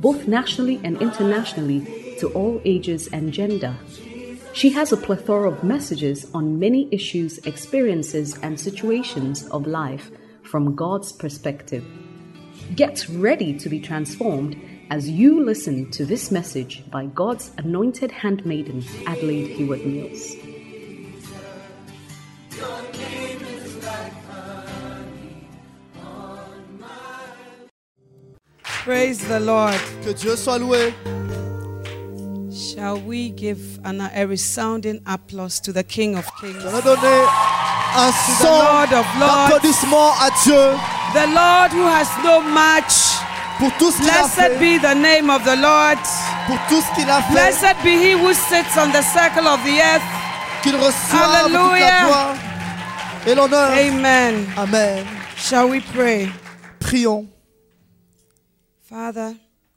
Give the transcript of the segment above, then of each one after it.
both nationally and internationally, to all ages and gender. She has a plethora of messages on many issues, experiences, and situations of life from God's perspective. Get ready to be transformed as you listen to this message by God's anointed handmaiden, Adelaide Heward Mills. Praise the Lord. Que Dieu soit loué. Shall we give an, a resounding applause to the King of Kings, On a donné un the son Lord of d'applaudissement à Dieu the Lord who has no match? pour tout ce Blessed be the name of the Lord. Pour tout ce qu'il a fait. Blessed be he who sits on the circle of the earth. Qu'il reçoive toute la gloire et l'honneur. Amen. Amen. Shall we pray? Prions. Father,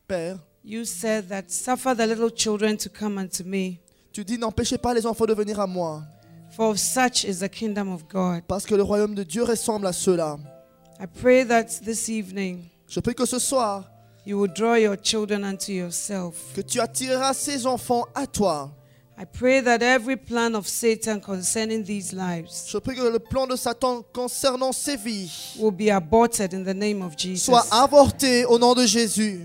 Père, you said that suffer the little children to come unto me, tu dis n'empêchez pas les enfants de venir à moi, for of such is the kingdom of God. parce que le royaume de Dieu ressemble à ceux-là. I pray that this evening Je prie que ce soir, you will draw your children unto yourself. que tu attireras ces enfants à toi. I pray that every plan of Satan concerning these lives Je prie que le plan de Satan concernant ces vies will be aborted in the name of Jesus. soit avorté au nom de Jésus.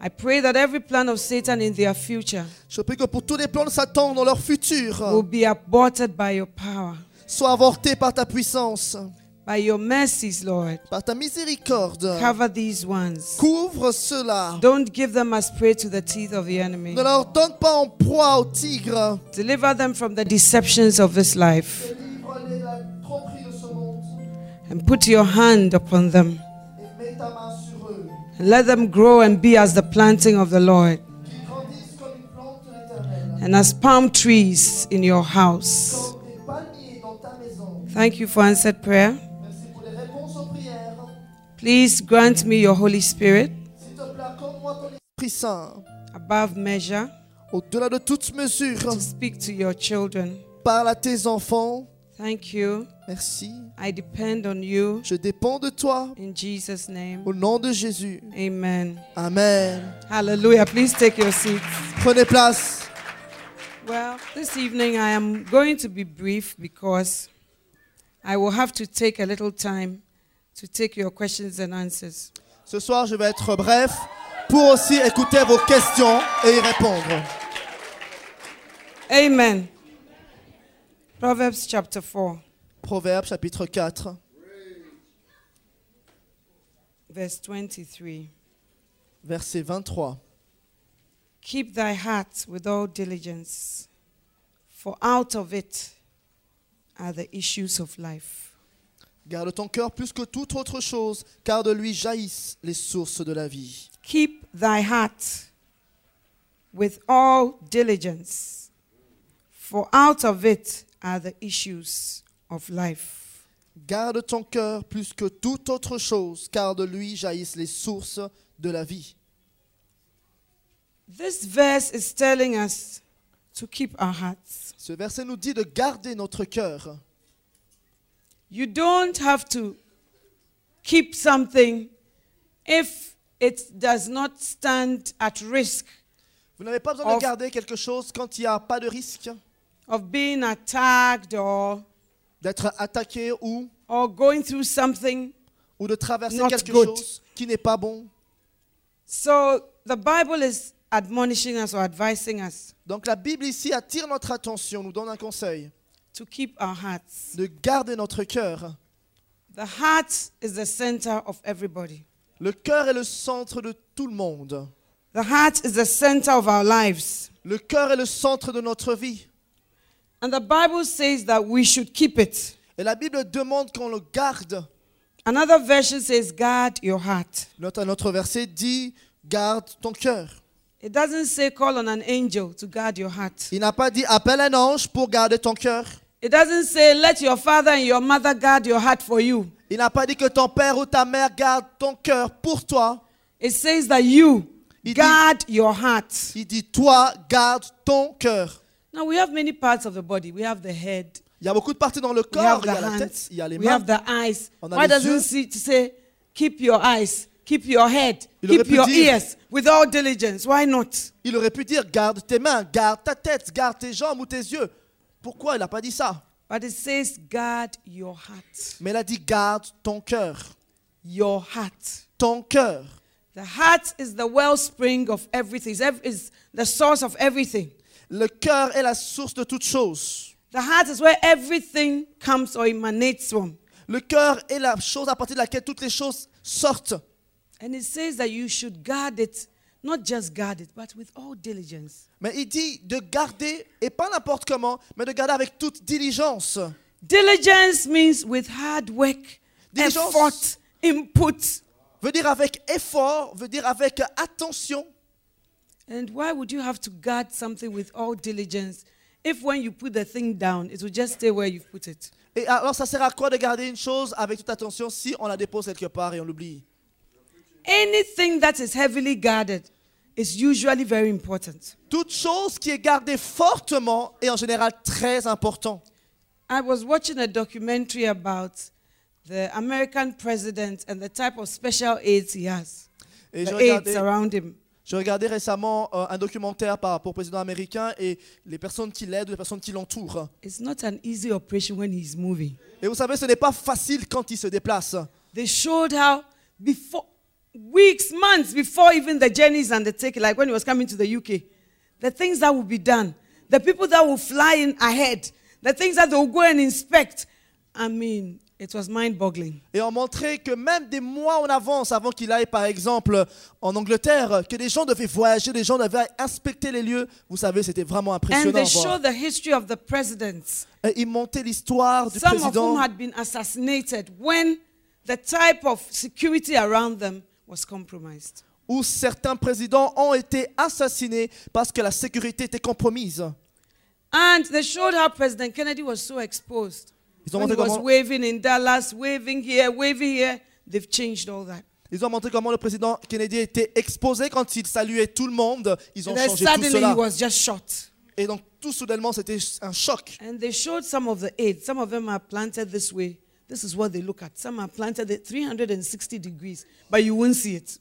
I pray that every plan of Satan in their future Je prie que pour tous les plans de Satan dans leur futur will be aborted by your power, par ta puissance, by your mercies, Lord. par ta miséricorde. Cover these ones. Couvre cela. Don't give them as prey to the teeth of the enemy. Ne leur donne pas en proie au tigre. Deliver them from the deceptions of this life Délivre-les de la tromperie de ce monde and put your hand upon them. et mets ta main sur eux. And let them grow and be as the planting of the Lord Qu'ils grandissent comme une plante de l'éternel, and as palm trees in your house. comme des palmiers dans ta maison. Thank you for answered prayer. Please grant me your Holy Spirit S'il te plaît, accorde-moi ton Esprit Saint, above measure au-delà de toute mesure. to speak to your children. Parle à tes enfants. Thank you. Merci. I depend on you. Je dépends de toi. In Jesus' name. Au nom de Jésus. Amen. Amen. Hallelujah. Please take your seats. Prenez place. Well, this evening I am going to be brief because I will have to take a little time to take your questions and answers. Ce soir, je vais être bref pour aussi écouter vos questions et y répondre. Amen. Proverbs chapter 4, Proverbe chapitre 4, verse 23. verset 23. Keep thy heart with all diligence, for out of it are the issues of life. Garde ton cœur plus que toute autre chose, car de lui jaillissent les sources de la vie. Keep thy heart with all diligence, for out of it are the issues of life. Garde ton cœur plus que toute autre chose, car de lui jaillissent les sources de la vie. This verse is telling us to keep our hearts. Ce verset nous dit de garder notre cœur. You don't have to keep something if it does not stand at risk Vous n'avez pas besoin de Of- garder quelque chose quand il n'y a pas de risque of being attacked or, d'être attaqué ou, or going through something. ou de traverser Not quelque good. chose qui n'est pas bon. So the Bible is admonishing us or advising us Donc la Bible ici attire notre attention, nous donne un conseil, to keep our hearts. de garder notre cœur. The heart is the center of everybody. Le cœur est le centre de tout le monde. The heart is the center of our lives. Le cœur est le centre de notre vie. And the Bible says that we should keep it. Et la Bible demande qu'on le garde. Another version says, guard your heart. Notre, notre verset dit, garde ton cœur. It doesn't say call on an angel to guard your heart. Il n'a pas dit appelle un ange pour garder ton cœur. It doesn't say let your father and your mother guard your heart for you. Il n'a pas dit que ton père ou ta mère garde ton cœur pour toi. It says that you Il dit- guard your heart. Il dit toi garde ton cœur. Now we have many parts of the body. We have the head, Il y a beaucoup de parties dans le we corps. have Il y the a la hands, tête, il y a les we mains. have the eyes. On a Why les doesn't it say- keep your eyes, keep your head, Il keep your dire- ears with all diligence? Why not? Il aurait pu dire garde tes mains, garde ta tête, garde tes jambes ou tes yeux. Pourquoi il n'a pas dit ça? But it says guard your heart. Mais il a dit garde ton cœur. Your heart. Ton cœur. The heart is the wellspring of everything. Is the source of everything. Le cœur est la source de toute chose. The heart is where everything comes or emanates from. Le cœur est la chose à partir de laquelle toutes les choses sortent. And it says that you should guard it, not just guard it, but with all diligence. Mais il dit de garder, et pas n'importe comment, mais de garder avec toute diligence. Diligence means with hard work, Diligence. effort, input. Veut dire avec effort, veut dire avec attention. And why would you have to guard something with all diligence? If when you put the thing down, it will just stay where you've put it? Et alors ça sert à quoi de garder une chose avec toute attention si on la dépose quelque part et on l'oublie? Anything that is heavily guarded is usually very important. Toute chose qui est gardée fortement est en général très important. I was watching a documentary about the American president and the type of special aids he has, Et the je aids regardais, around him. je regardais récemment euh, un documentaire par rapport au président américain et les personnes qui l'aident, les personnes qui l'entourent. It's not an easy operation when he's moving. Et vous savez, ce n'est pas facile quand il se déplace. They showed how before weeks, months before even the journey is undertaken, like when he was coming to the UK, the things that will be done, the people that will fly in ahead, the things that they will go and inspect. I mean, it was mind-boggling. Et on montrait que même des mois en avance, avant qu'il aille par exemple en Angleterre, que des gens devaient voyager, des gens devaient inspecter les lieux. Vous savez, c'était vraiment impressionnant. And they showed the history of the presidents. Et ils montaient l'histoire du Some of whom had been assassinated when the type of security around them was compromised. où certains présidents ont été assassinés parce que la sécurité était compromise. And they showed how President Kennedy was so exposed. Ils ont When he montré was comment, waving in Dallas, waving here, waving here, they've changed all that. ils ont montré comment le président Kennedy était exposé quand il saluait tout le monde. Ils ont And changé tout suddenly he cela. was just shot. Et donc tout soudainement, c'était un choc. And they showed some of the aids. Some of them are planted this way. This is what they look at. Some are planted at 360 degrees, but you won't see it.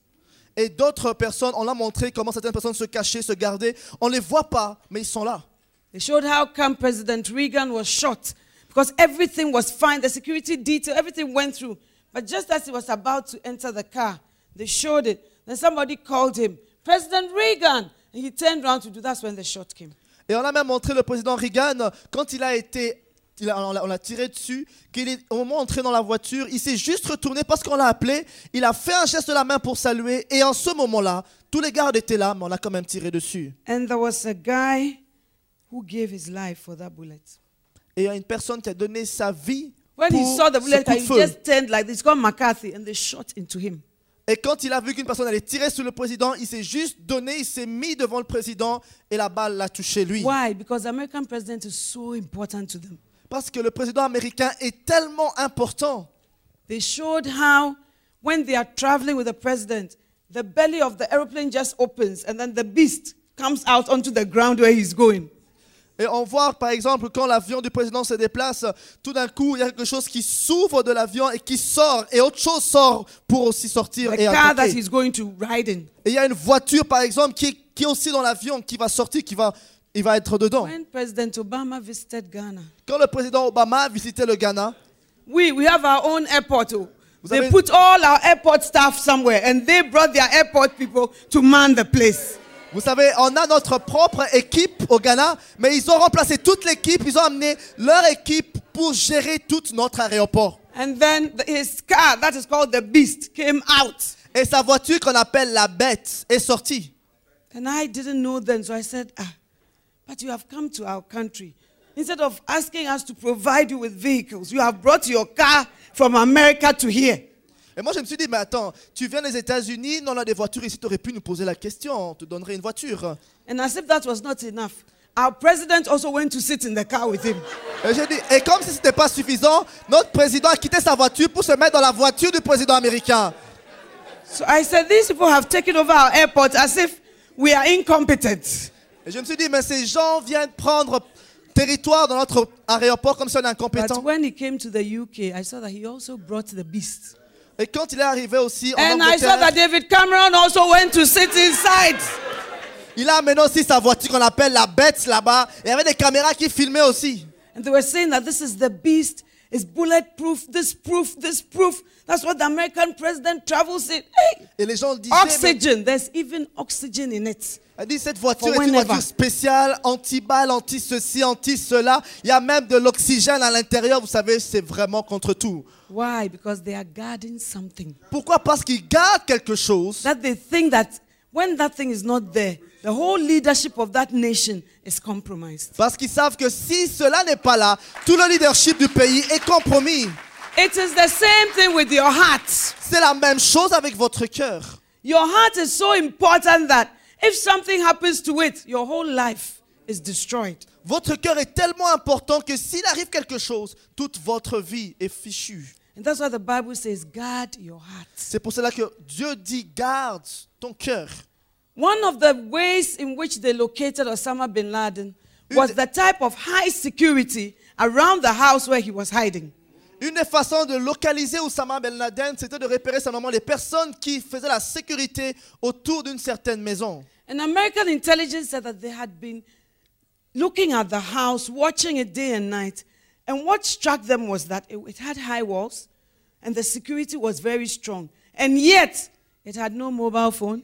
Et d'autres personnes, on l'a montré comment certaines personnes se cachaient, se gardaient. On ne les voit pas, mais ils sont là. They showed how come President Reagan was shot because everything was fine. The security detail, everything went through. But just as he was about to enter the car, they showed it. Then somebody called him, President Reagan. And he turned around to do that's when the shot came. Et on a même montré le président Reagan quand il a été, on l'a- tiré dessus, qu'il est au moment d'entrer dans la voiture, il s'est juste retourné parce qu'on l'a appelé, il a fait un geste de la main pour saluer, et en ce moment-là, tous les gardes étaient là, mais on a quand même tiré dessus. And there was a guy who gave his life for that bullet. Et il y a une personne qui a donné sa vie When he pour saw the ce bullet, coup de he feu. just turned like this. Called McCarthy, and they shot into him. Et quand il a vu qu'une personne allait tirer sur le président, il s'est juste donné, il s'est mis devant le président et la balle l'a touché lui. Why? Because the American president is so important to them. Parce que le président américain est tellement important. They showed how, when they are traveling with the president, the belly of the aeroplane just opens and then the beast comes out onto the ground where he's going. Et on voit par exemple quand l'avion du président se déplace, tout d'un coup il y a quelque chose qui s'ouvre de l'avion et qui sort, et autre chose sort pour aussi sortir The et car that attaquer. he's going to ride in. Et il y a une voiture par exemple qui est, qui est aussi dans l'avion, qui va sortir, qui va, il va être dedans. When President Obama visited Ghana, Quand le président Obama visitait le Ghana, we, we have our own airport. oh. Vous They avez- put all our airport staff somewhere and they brought their airport people to man the place. Vous savez, on a notre propre équipe au Ghana, mais ils ont remplacé toute l'équipe, ils ont amené leur équipe pour gérer tout notre aéroport. And then the- his car, that is called the beast, came out. Et sa voiture qu'on appelle la bête est sortie. And I didn't know then, so I said, Ah, but you have come to our country. Instead of asking us to provide you with vehicles, you have brought your car from America to here. Et moi, je me suis dit, mais attends, tu viens des États-Unis, nous on a des voitures ici, tu aurais pu nous poser la question, on te donnerait une voiture. And as if that was not enough, our president also went to sit in the car with him. Et j'ai dit, et comme si ce n'était pas suffisant, notre président a quitté sa voiture pour se mettre dans la voiture du président américain. So I said, These people have taken over our airport as if we are incompetent. Et je me suis dit, mais ces gens viennent prendre territoire dans notre aéroport comme si on est But incompétent. when he came to the UK, I saw that he also brought the beast. Et quand il est arrivé aussi en And I saw Angleterre, that David Cameron also went to sit inside. il a amené aussi sa voiture qu'on appelle la bête là-bas. Il y avait des caméras qui filmaient aussi. And they were saying that this is the beast, it's bulletproof, this proof, this proof. That's what the American president travels in. Hey, Et les gens disaient, mais- oxygen, there's even oxygen in it. elle dit cette voiture est une voiture spéciale, anti-balle, anti-ceci, anti-cela. Il y a même de l'oxygène à l'intérieur. Vous savez, c'est vraiment contre tout. Why? Because they are guarding something. Pourquoi? Parce qu'ils gardent quelque chose. That they think that when that thing is not there, the whole leadership of that nation is compromised. Parce qu'ils savent que si cela n'est pas là, tout le leadership du pays est compromis. It is the same thing with your heart. C'est la même chose avec votre cœur. Your heart is so important that if something happens to it, your whole life is destroyed. Votre cœur est tellement important que s'il arrive quelque chose, toute votre vie est fichue. And that's why the Bible says, guard your heart. C'est pour cela que Dieu dit garde ton cœur. One of the ways in which they located Osama bin Laden was the type of high security around the house where he was hiding. Une des façons de localiser Oussama Ben Laden, c'était de repérer simplement les personnes qui faisaient la sécurité autour d'une certaine maison. And American intelligence said that they had been looking at the house, watching it day and night. And what struck them was that it, it had high walls and the security was very strong. And yet, it had no mobile phone,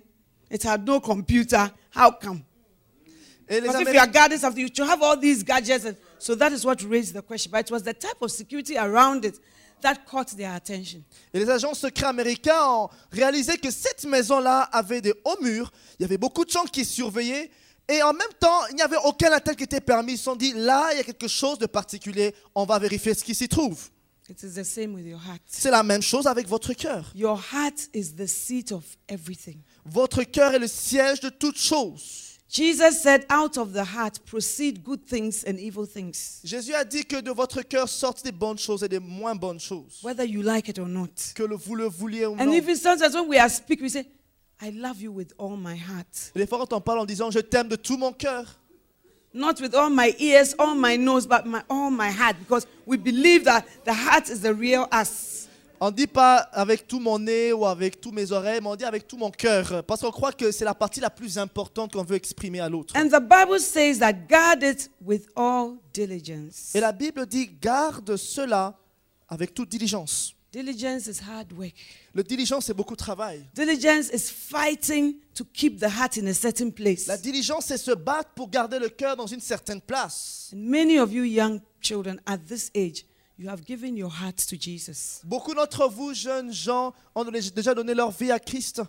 it had no computer. How come? Et les Because if you are guarding something, you should have all these gadgets. And so that is what raised the question. But it was the type of security around it that caught their attention. et les agents secrets américains ont réalisé que cette maison-là avait des hauts murs, il y avait beaucoup de gens qui surveillaient, et en même temps, il n'y avait aucun attaque qui était permis. Ils se sont dit, là, il y a quelque chose de particulier, on va vérifier ce qui s'y trouve. It is the same with your heart. C'est la même chose avec votre cœur. Your heart is the seat of everything. Votre cœur est le siège de toutes choses. Jesus said, Out of the heart proceed good things and evil things, Jésus a dit que de votre cœur sortent des bonnes choses et des moins bonnes choses. whether you like it or not. Que le- vous le vouliez ou And non. even sometimes when we are speaking, we say, I love you with all my heart. Et des fois, quand on parle en disant je t'aime de tout mon cœur, Not with all my ears, all my nose, but my, all my heart, because we believe that the heart is the real us. On ne dit pas avec tout mon nez ou avec tous mes oreilles, mais on dit avec tout mon cœur. Parce qu'on croit que c'est la partie la plus importante qu'on veut exprimer à l'autre. And the Bible says that guard it with all diligence. Et la Bible dit garde cela avec toute diligence. Diligence is hard work. Le diligence, c'est beaucoup de travail. Diligence is fighting to keep the heart in a certain place. La diligence, c'est se battre pour garder le cœur dans une certaine place. And many of you young children at this age, you have given your heart to Jesus. Beaucoup d'entre vous, jeunes gens, ont déjà donné leur vie à Christ.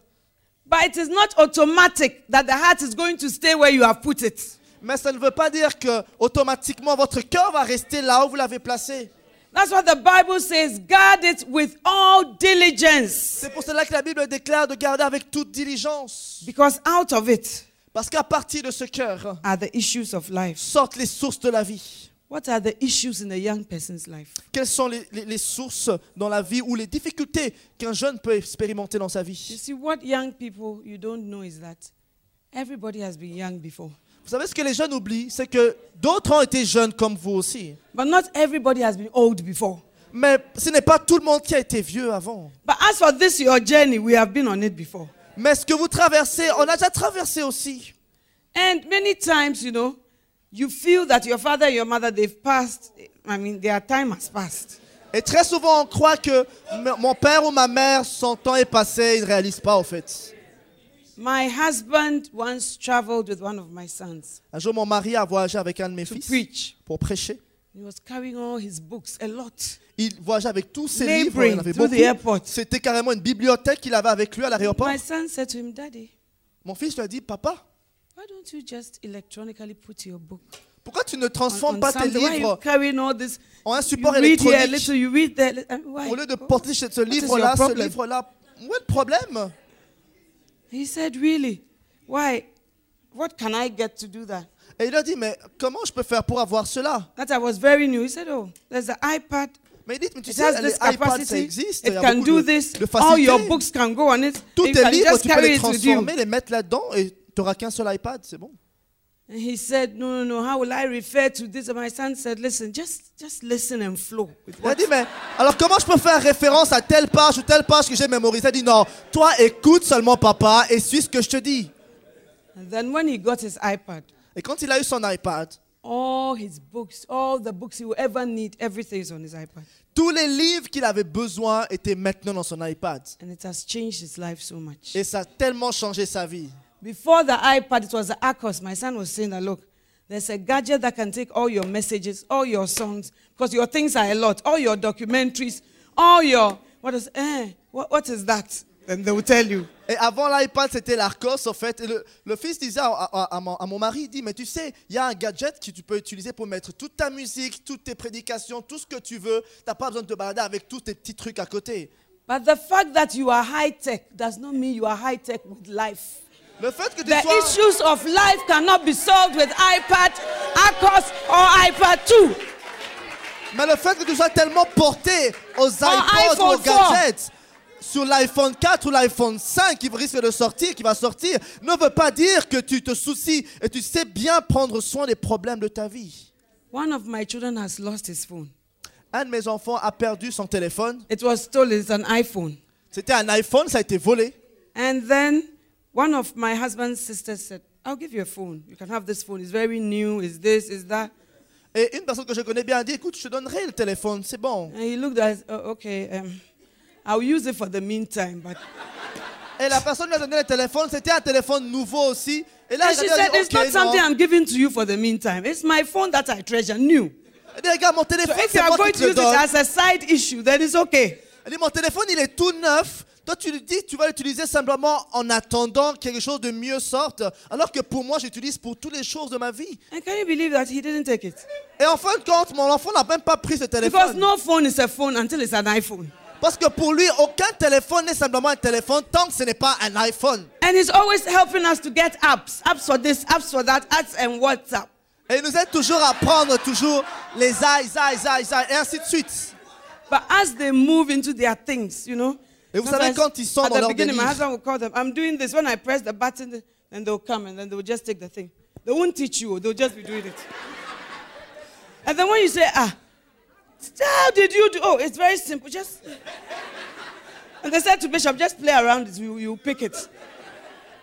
But it is not automatic that the heart is going to stay where you have put it. Mais ça ne veut pas dire que automatiquement votre cœur va rester là où vous l'avez placé. That's what the Bible says guard it with all diligence. C'est pour cela que la Bible déclare de garder avec toute diligence. Because out of it Parce qu'à partir de ce cœur are the issues of life. sortent les sources de la vie. What are the issues in a young person's life? Quelles sont les, les- les sources dans la vie ou les difficultés qu'un jeune peut expérimenter dans sa You vie see, what young people you don't know is that everybody has been young before. Vous savez ce que les jeunes oublient? C'est que d'autres ont été jeunes comme vous aussi. But not everybody has been old before. Mais ce n'est pas tout le monde qui a été vieux avant. But as for this, your journey, we have been on it before. Mais ce que vous traversez, on a déjà traversé aussi. And many times, you know, you feel that your father and your mother, they've passed. I mean, their time has passed. Et très souvent, on croit que mon père ou ma mère, son temps est passé, ils ne réalisent pas, au fait. My husband once traveled with one of my sons Un jour, mon mari a voyagé avec un de mes to fils preach. pour prêcher. He was carrying all his books, a lot. Il voyageait avec tous ses livres, il en avait beaucoup. C'était carrément une bibliothèque qu'il avait avec lui à l'aéroport. My son said to him, Daddy, Mon fils lui a dit, papa, why don't you just electronically put your book pourquoi tu ne transformes pas tes livres ont un You support électronique? little, you read there. li- and Why? Au lieu de porter ce livre-là, ce livre-là, où est le problème? He said, Really? Why? What can I get to do that? Et il a dit, mais comment je peux faire pour avoir cela? That I was very new. He said, Oh, there's an iPad. Mais il dit, mais tu It sais, les iPads, ça existe. Il It y a can do de, this. de All your books can go on it. Tous tes livres, tu peux les transformer, les mettre là-dedans et tu n'auras qu'un seul iPad, c'est bon. And he said, No, no, no. How will I refer to this? And my son said, Listen, just, just listen and flow. Il a dit, mais alors comment je peux faire référence à telle page ou telle page que j'ai mémorisée? Il a dit, non, toi écoute seulement papa et suis ce que je te dis. And then when he got his iPad, Et quand il a eu son iPad, all his books, all the books he will ever need, everything is on his iPad. tous les livres qu'il avait besoin étaient maintenant dans son iPad. And it has changed his life so much. Et ça a tellement changé sa vie. Before the iPad, it was the Acos. My son was saying that, look, there's a gadget that can take all your messages, all your songs, because your things are a lot, all your documentaries, all your, what is, eh, what, what is that? Then they will tell you. Et avant l'iPad, c'était l'Arcos, en fait. Et le, le fils disait à, à- à mon, à mon mari, il dit, mais tu sais, il y a un gadget que tu peux utiliser pour mettre toute ta musique, toutes tes prédications, tout ce que tu veux. Tu n'as pas besoin de te balader avec tous tes petits trucs à côté. But the fact that you are high tech does not mean you are high tech with life. Le fait que tu The sois... issues of life cannot be solved with iPad, Acos, or iPad 2. Mais le fait que tu sois tellement porté aux iPods ou aux iPhone 4. gadgets sur l'iPhone 4 ou l'iPhone 5 qui risque de sortir, qui va sortir, ne veut pas dire que tu te soucies et tu sais bien prendre soin des problèmes de ta vie. One of my children has lost his phone. Un de mes enfants a perdu son téléphone. It was stolen, it's an iPhone. C'était un iPhone, ça a été volé. And then one of my husband's sisters said, I'll give you a phone. You can have this phone. It's very new. It's this, it's that. Et une personne que je connais bien a dit, écoute, je te donnerai le téléphone, c'est bon. And he looked at, oh, okay, um, I'll use it for the meantime. But Et la personne lui a donné le téléphone, c'était un téléphone nouveau aussi. Et là, and she said, dit, it's ok, not something non. I'm giving to you for the meantime. It's my phone that I treasure, new. Elle dit, regarde, mon So téléphone, if you are going to use it as a side issue, then it's okay. Elle dit, mon téléphone, il est tout neuf. Toi, tu lui dis, tu vas l'utiliser simplement en attendant que quelque chose de mieux sorte. Alors que pour moi, j'utilise pour toutes les choses de ma vie. And can you believe that he didn't take it? Et en fin de compte, mon enfant n'a même pas pris ce Because téléphone. no phone is a phone until it's an iPhone. Parce que pour lui, aucun téléphone n'est simplement un téléphone tant que ce n'est pas un iPhone. And he's always helping us to get apps. Apps for this, apps for that, apps and WhatsApp. Et il nous aide toujours à prendre toujours les eyes, eyes, eyes, eyes, et ainsi de suite. But as they move into their things, you know. Et vous savez, quand ils sont at dans the leur beginning, my husband will call them. I'm doing this. When I press the button, then they'll come and then they'll just take the thing. They won't teach you. They'll just be doing it. And then when you say, ah, how did you do? Oh, it's very simple. Just. And they said to Bishop, just play around it. You, you pick it.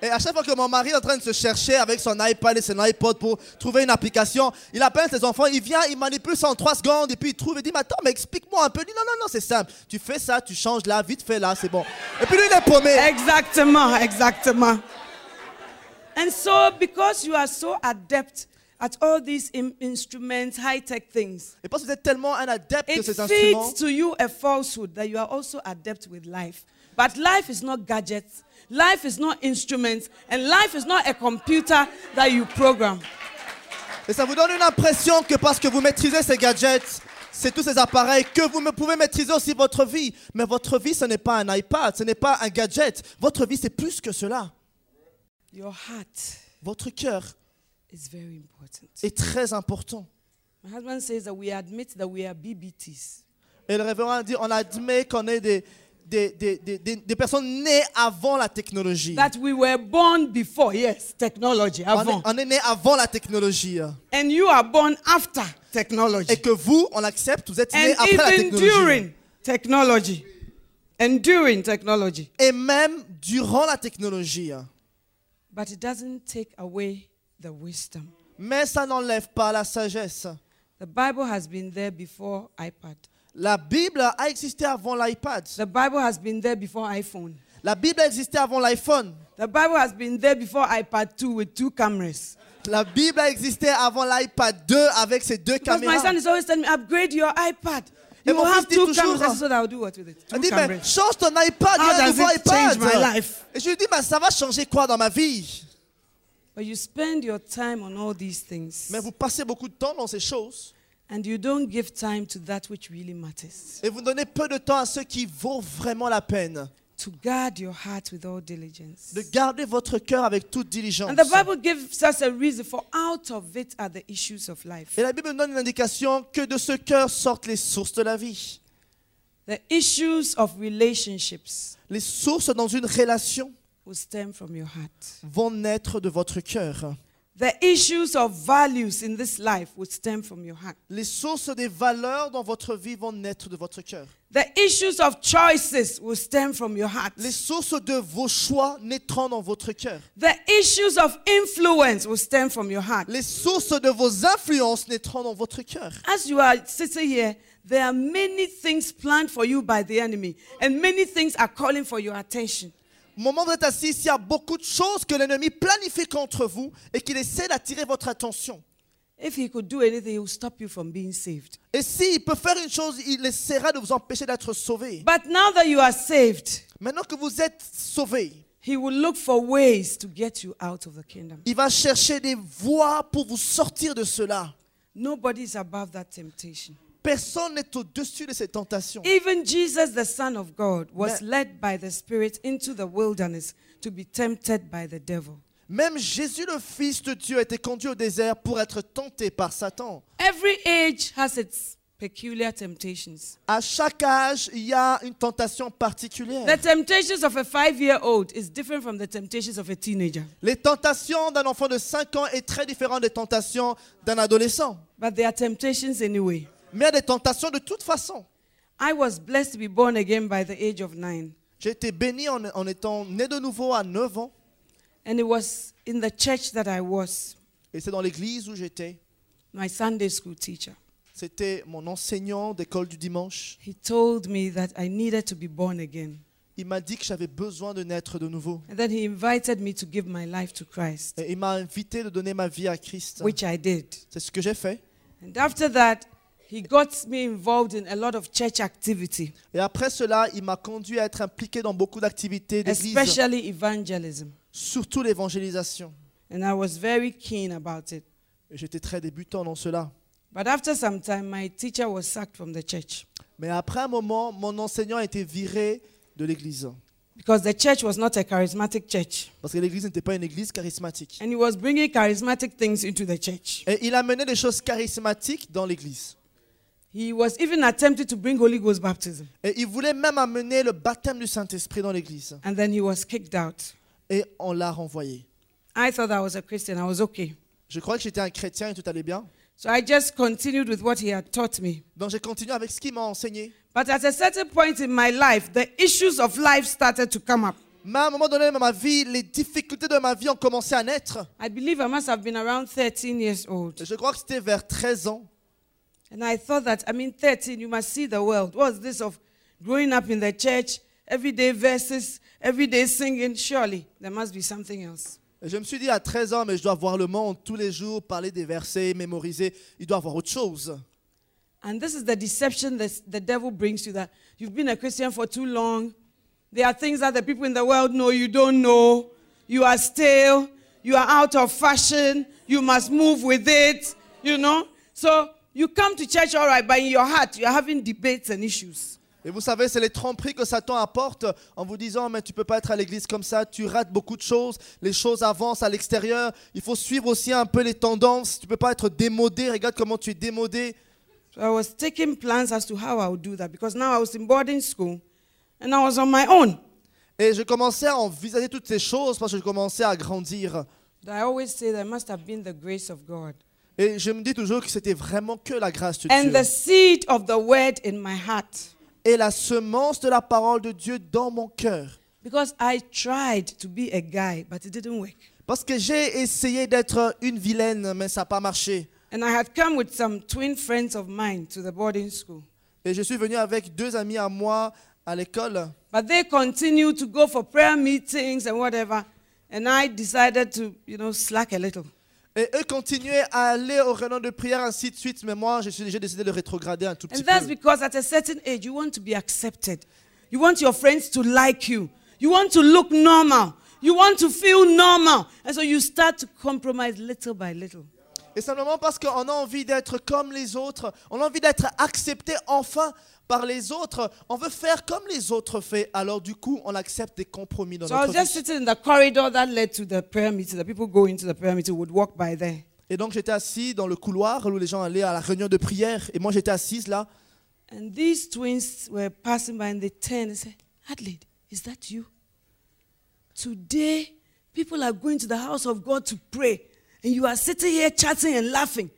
Et à chaque fois que mon mari est en train de se chercher avec son iPad et son iPod pour trouver une application, il appelle ses enfants, il vient, il manipule ça en 3 secondes et puis il trouve et dit, mais attends, mais explique-moi un peu. Il dit, non, non, non, c'est simple. Tu fais ça, tu changes là, vite fait là, c'est bon. Et puis lui, il est paumé. Exactement, exactement. And so, because you are so adept at all these in- instruments, high tech things, Et parce que vous êtes tellement un adepte de it ces instruments, feeds to you a falsehood that you are also adept with life. But life is not gadgets, life is not instruments, and life is not a computer that you program. et ça vous donne une impression que parce que vous maîtrisez ces gadgets, c'est tous ces appareils, que vous pouvez maîtriser aussi votre vie. Mais votre vie, ce n'est pas un iPad, ce n'est pas un gadget. Votre vie, c'est plus que cela. Your heart Votre cœur is very important. est très important. My husband says that we admit that we are BBTs. Et le révérend dit, on admet qu'on est des, des, des, des, des- personnes nées avant la technologie. That we were born before, yes, technology, On est, avant. on est né avant la technologie. And you are born after technology. Et que vous, on accepte, vous êtes né après la technologie. during technology. And during technology. Et même durant la technologie. But it doesn't take away the wisdom. Mais ça n'enlève pas la sagesse. The Bible has been there before iPad. La Bible a existé avant l'iPad. The Bible has been there before iPhone. La Bible a existé avant l'iPhone. The Bible has been there before iPad 2 with two cameras. La Bible a existé avant l'iPad 2 avec ses deux Because my caméras. son is always telling me, upgrade your iPad. Et You mon have dit two toujours, cameras. I said, I'll do what with it? Two dit, mais cameras. change ton iPad, il y How a un does nouveau it change my iPad. life? Et je lui dis, mais ça va changer quoi dans ma vie? But you spend your time on all these things. Mais vous passez beaucoup de temps dans ces choses. And you don't give time to that which really matters. Et vous donnez peu de temps à ce qui vaut vraiment la peine. To guard your heart with all diligence. De garder votre cœur avec toute diligence. And the Bible gives us a reason for out of it are the issues of life. Et la Bible nous donne une indication que de ce cœur sortent les sources de la vie. The issues of relationships Les sources dans une relation will stem from your heart. vont naître de votre cœur. The issues of values in this life will stem from your heart. Les sources des valeurs dans votre vie vont naître de votre cœur. The issues of choices will stem from your heart. Les sources de vos choix naîtront dans votre cœur. The issues of influence will stem from your heart. Les sources de vos influences naîtront dans votre cœur. As you are sitting here, there are many things planned for you by the enemy, and many things are calling for your attention. Au moment où vous êtes assis, ici, il y a beaucoup de choses que l'ennemi planifie contre vous et qu'il essaie d'attirer votre attention. If he could do anything, he will stop you from being saved. Et s'il peut faire une chose, il essaiera de vous empêcher d'être sauvé. But now that you are saved, Maintenant que vous êtes sauvé, he will look for ways to get you out of the kingdom. il va chercher des voies pour vous sortir de cela. Nobody is above that temptation. Personne n'est au-dessus de ces tentations. Even Jesus, the Son of God, was Mais- led by the Spirit into the wilderness to be tempted by the devil. Même Jésus, le Fils de Dieu, a été conduit au désert pour être tenté par Satan. Every age has its peculiar temptations. À chaque âge, il y a une tentation particulière. The temptations of a five year old is different from the temptations of a teenager. Les tentations d'un enfant de 5 ans est très différent des tentations d'un adolescent. But they are temptations anyway. Mais il y a des tentations de toute façon. I was blessed to be born again by the age of nine. J'ai été béni en, en étant né de nouveau à 9 ans. And it was in the church that I was, Et c'est dans l'église où j'étais. my Sunday school teacher. C'était mon enseignant d'école du dimanche. He told me that I needed to be born again. Il m'a dit que j'avais besoin de naître de nouveau. And then he invited me to give my life to Christ, Et il m'a invité de donner ma vie à Christ. which I did. C'est ce que j'ai fait. And after that, he got me involved in a lot of church activity, Et après cela, il m'a conduit à être impliqué dans beaucoup d'activités d'église, especially evangelism. surtout l'évangélisation. And I was very keen about it. Et j'étais très débutant dans cela. But after some time, my teacher was sacked from the church Mais après un moment, mon enseignant a été viré de l'église. because the church was not a charismatic church. Parce que l'église n'était pas une église charismatique. And he was bringing charismatic things into the church. Et il a mené des choses charismatiques dans l'église. He was even attempting to bring Holy Ghost baptism. Et il voulait même amener le baptême du Saint-Esprit dans l'église. And then he was kicked out. Et on l'a renvoyé. I thought I was a Christian. I was okay. Je crois que j'étais un chrétien et tout allait bien. So I just continued with what he had taught me. Donc j'ai continué avec ce qu'il m'a enseigné. But at a certain point in my life, the issues of life started to come up. Mais à un moment donné dans ma vie, les difficultés de ma vie ont commencé à naître. I believe I must have been around 13 years old. Je crois que c'était vers 13 ans. And I thought that, I mean, 13, you must see the world. What's this of growing up in the church, everyday verses, everyday singing? Surely there must be something else. Et je me suis dit à 13 ans, mais je dois voir le monde tous les jours, parler des versets, mémoriser. Il doit avoir autre chose. And this is the deception that the devil brings you that you've been a Christian for too long. There are things that the people in the world know you don't know. You are stale. You are out of fashion. You must move with it, you know. So you come to church, all right, but in your heart, you're having debates and issues. Et vous savez, c'est les tromperies que Satan apporte en vous disant, mais tu peux pas être à l'église comme ça, tu rates beaucoup de choses, les choses avancent à l'extérieur, il faut suivre aussi un peu les tendances, tu peux pas être démodé, regarde comment tu es démodé. So I was taking plans as to how I would do that because now I was in boarding school and I was on my own. Et je commençais à envisager toutes ces choses parce que je commençais à grandir. I always say there must have been the grace of God. Et je me dis toujours que c'était vraiment que la grâce de And Dieu. the seed of the word in my heart. Et la semence de la parole de Dieu dans mon cœur. Because I tried to be a guy, but it didn't work. Parce que j'ai essayé d'être une vilaine, mais ça n'a pas marché. And I had come with some twin friends of mine to the boarding school. Et je suis venu avec deux amis à moi à l'école. But they continued to go for prayer meetings and whatever. And I decided to, you know, slack a little. Et eux continuaient à aller aux réunions de prière, ainsi de suite. Mais moi, j'ai décidé de rétrograder un tout petit And that's peu. because at a certain age, you want to be accepted. You want your friends to like you. You want to look normal. You want to feel normal. And so you start to compromise little by little. Et simplement parce qu'on a envie d'être comme les autres, on a envie d'être accepté enfin par les autres, on veut faire comme les autres font. Alors du coup, on accepte des compromis dans So I was notre just vie. sitting in the corridor that led to the prayer meeting. The people going to the prayer meeting would walk by there. Et donc j'étais assis dans le couloir où les gens allaient à la réunion de prière. Et moi j'étais assise là. And these twins were passing by and they turned and said, Adelaide, is that you? Today, people are going to the house of God to pray, and you are sitting here chatting and laughing.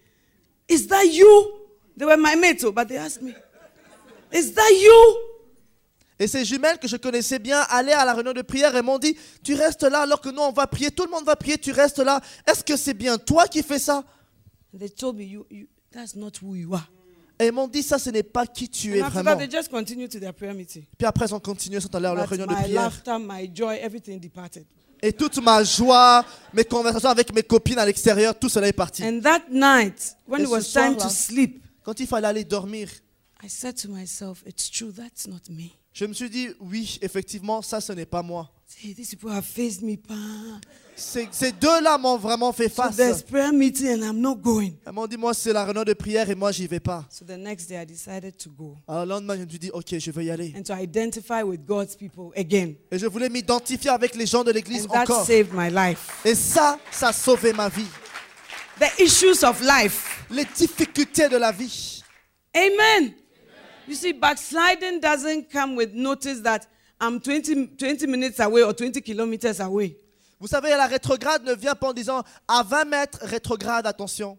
Is that you? They were my mates, oh, but they asked me, Is that you? Et ces jumelles que je connaissais bien allaient à la réunion de prière et m'ont dit, tu restes là alors que nous on va prier, tout le monde va prier, tu restes là. Est-ce que c'est bien toi qui fais ça? They told me, you, you, That's not who you are. Et ils m'ont dit, ça ce n'est pas qui tu es And vraiment. that, they just continued to their prayer meeting. Puis après ils ont continué, ils sont allés à leur réunion de my prière. laughter, my joy, everything departed. Et toute ma joie, mes conversations avec mes copines à l'extérieur, tout cela est parti. And that night, when Et it was time soir-là- to sleep, Quand il fallait aller dormir, I said to myself, It's true, that's not me. je me suis dit, oui, effectivement, ça ce n'est pas moi. See, these people have faced me. pa. Ces, ces deux-là m'ont vraiment fait So face. there's prayer meeting and I'm not going. Elles m'ont dit, moi c'est la réunion de prière et moi j'y vais pas. So the next day I decided to go Alors le lendemain, je me suis dit, ok, je vais y aller. and to identify with God's people again. Et je voulais m'identifier avec les gens de l'église And that encore. saved my life. Et ça, ça a sauvé ma vie. The issues of life. Les difficultés de la vie. Amen. You see, backsliding doesn't come with notice that I'm 20, 20 minutes away or 20 kilometers away. Vous savez, la rétrograde ne vient pas en disant à 20 mètres, rétrograde, attention.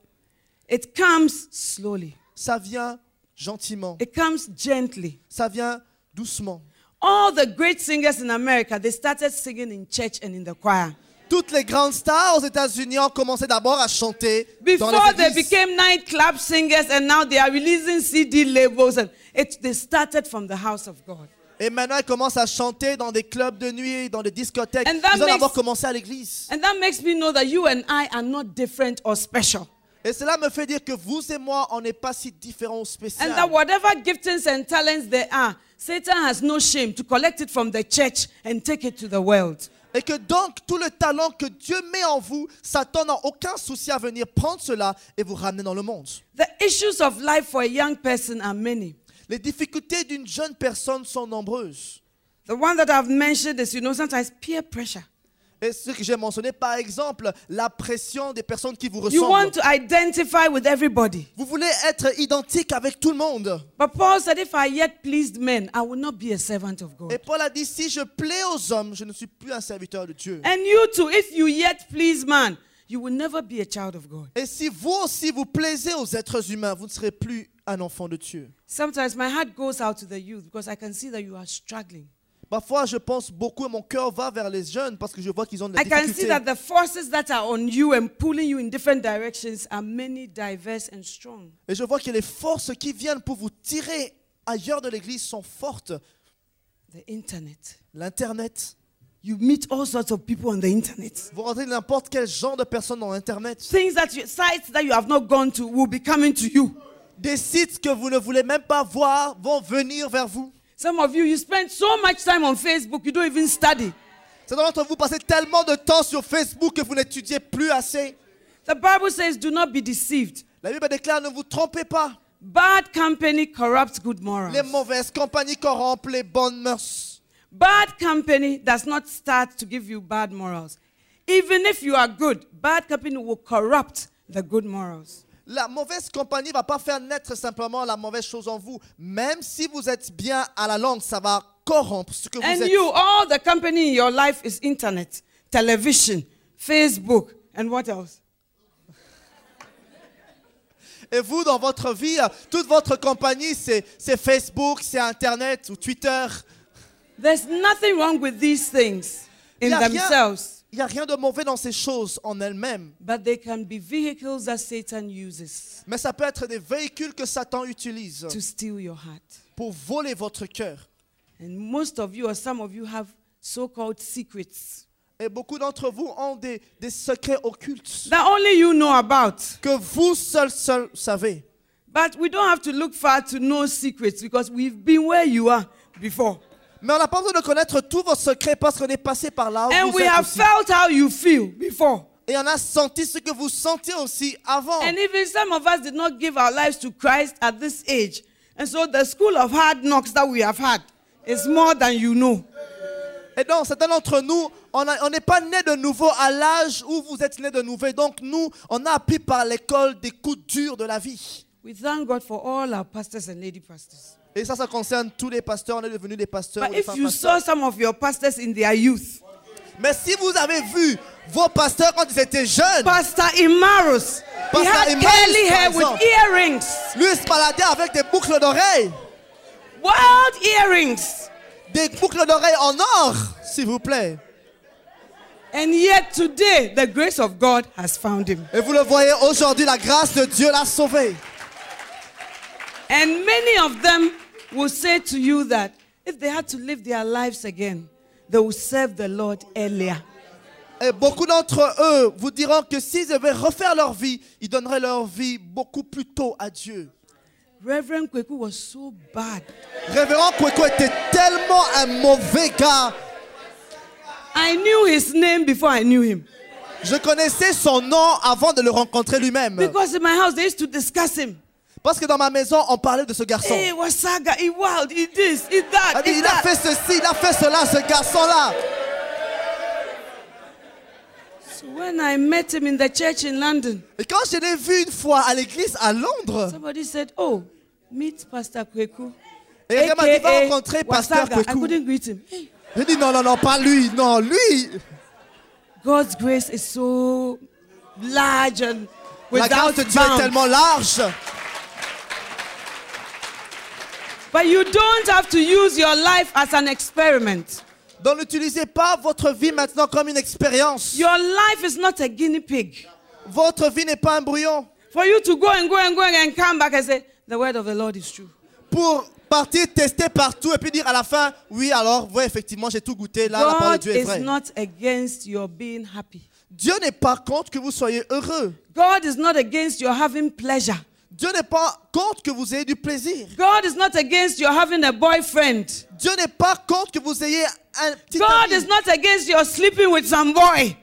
It comes slowly, Ça vient gentiment. it comes gently. Ça vient doucement. All the great singers in America, they started singing in church and in the choir. Toutes les grandes stars aux États-Unis ont commencé d'abord à chanter dans Before les they became nightclub singers and now they are releasing CD labels and it, they started from the house of God. Et maintenant, ils commencent à chanter dans des clubs de nuit, dans des discothèques. And that Ils ont makes- d'abord commencé à l'église. And that makes me know that you and I are not different or special. Et cela me fait dire que vous et moi, on n'est pas si différents ou spéciaux. And that whatever giftings and talents there are, Satan has no shame to collect it from the church and take it to the world. Et que donc, tout le talent que Dieu met en vous, Satan n'a aucun souci à venir prendre cela et vous ramener dans le monde. The issues of life for a young person are many. Les difficultés d'une jeune personne sont nombreuses. The one that I've mentioned is, you know, sometimes peer pressure. Et ce que j'ai mentionné, par exemple, la pression des personnes qui vous You want ressemblent. to identify with everybody. Vous voulez être identique avec tout le monde. But Paul said, if I yet pleased men, I will not be a servant of God. Et Paul a dit, si je plais aux hommes, je ne suis plus un serviteur de Dieu. And you too, if you yet please man, you will never be a child of God. Et si vous aussi vous plaisez aux êtres humains, vous ne serez plus un enfant de Dieu. Sometimes my heart goes out to the youth because I can see that you are struggling. Parfois, je pense beaucoup et mon cœur va vers les jeunes parce que je vois qu'ils ont de la I can see that the forces that are on you and pulling you in different directions are many, diverse, and strong. Et je vois que les forces qui viennent pour vous tirer ailleurs de l'église sont fortes. The internet. L'Internet. You meet all sorts of people on the internet. Vous rentrez n'importe quel genre de personnes dans Internet. Things that you, sites that you have not gone to will be coming to you. Des sites que vous ne voulez même pas voir vont venir vers vous. Some of you, you spend so much time on Facebook, you don't even study. Certains d'entre vous passez tellement de temps sur Facebook que vous n'étudiez plus assez. The Bible says, do not be deceived. La Bible déclare, ne vous trompez pas. Bad company corrupts good morals. Les mauvaises compagnies corrompent les bonnes mœurs. Bad company does not start to give you bad morals. Even if you are good, bad company will corrupt the good morals. La mauvaise compagnie va pas faire naître simplement la mauvaise chose en vous. Même si vous êtes bien à la langue, ça va corrompre ce que vous And êtes. you, all the company in your life is internet, television, Facebook, and what else? Et vous, dans votre vie, toute votre compagnie, c'est c'est Facebook, c'est Internet ou Twitter. There's nothing wrong with these things in rien- themselves, il y a rien de mauvais dans ces choses en elles-mêmes. but they can be vehicles that Satan uses Mais ça peut être des véhicules que Satan utilise to steal your heart. pour voler votre cœur. And most of you, or some of you, have so called secrets Et beaucoup d'entre vous ont des, des secrets occultes that only you know about. que vous seuls seuls savez. But we don't have to look far to know secrets because we've been where you are before. Mais on n'a pas besoin de connaître tous vos secrets parce qu'on est passé par là où And vous we êtes have aussi. felt how you feel before. Et on a senti ce que vous sentiez aussi avant. And even some of us did not give our lives to Christ at this age. And so the school of hard knocks that we have had is more than you know. Et donc, certains d'entre nous, on a- on n'est pas né de nouveau à l'âge où vous êtes né de nouveau. Et donc, nous, on a appris par l'école des coups durs de la vie. We thank God for all our pastors and lady pastors. Et ça, ça concerne tous les pasteurs. On est devenus des pasteurs. ou But des if you pasteurs. saw some of your pastors in their youth, Mais si vous avez vu vos pasteurs quand ils étaient jeunes, Pastor Imarus, he Pastor had Imarus, curly hair with earrings, lui, il se baladait avec des boucles d'oreilles. wild earrings. Des boucles d'oreilles en or, s'il vous plaît. And yet today, the grace of God has found him. Et vous le voyez aujourd'hui, la grâce de Dieu l'a sauvé. And many of them will say to you that if they had to live their lives again, they will serve the Lord earlier. Et beaucoup d'entre eux vous diront que s'ils devaient refaire leur vie, ils donneraient leur vie beaucoup plus tôt à Dieu. Reverend Kweku was so bad. Révérend Kweko était tellement un mauvais gars. I knew his name before I knew him. Je connaissais son nom avant de le rencontrer lui-même. Because in my house, they used to discuss him. Parce que dans ma maison, on parlait de ce garçon. Hey, Wasaga, he wild, he this, he Il that, a dit, he il a that. fait ceci, il a fait cela, ce garçon-là. So when I met him in the church in London, Et quand je l'ai vu une fois à l'église à Londres, somebody said, Oh, meet Pastor Kweku. et quelqu'un m'a dit, va rencontrer Pasteur Wasaga. I Kweku. couldn't greet him. Hey, J'ai dit, non, non, non, pas lui, non, lui. God's grace is so large and La without grâce de Dieu est bounds. tellement large. But you don't have to use your life as an experiment. Donc n'utilisez pas votre vie maintenant comme une expérience. Your life is not a guinea pig. Votre vie n'est pas un brouillon. For you to go and go and go and come back and say, The word of the Lord is true. Pour partir tester partout et puis dire à la fin, oui, alors, oui, effectivement, j'ai tout goûté. Là, la parole de God Dieu est is vraie. not against your being happy. Dieu n'est pas contre que vous soyez heureux. God is not against your having pleasure. Dieu n'est pas contre que vous ayez du plaisir. God is not against your having a boyfriend. Dieu n'est pas contre que vous ayez un petit God ami. is not against your sleeping with some boy.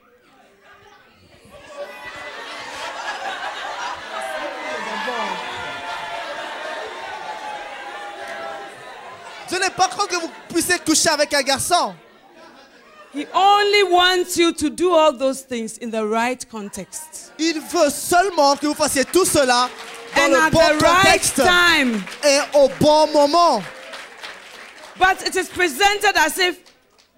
Dieu n'est pas contre que vous puissiez coucher avec un garçon. He only wants you to do all those things in the right context Il veut seulement que vous fassiez tout cela dans and le at bon the right time. et au bon moment. But it is presented as if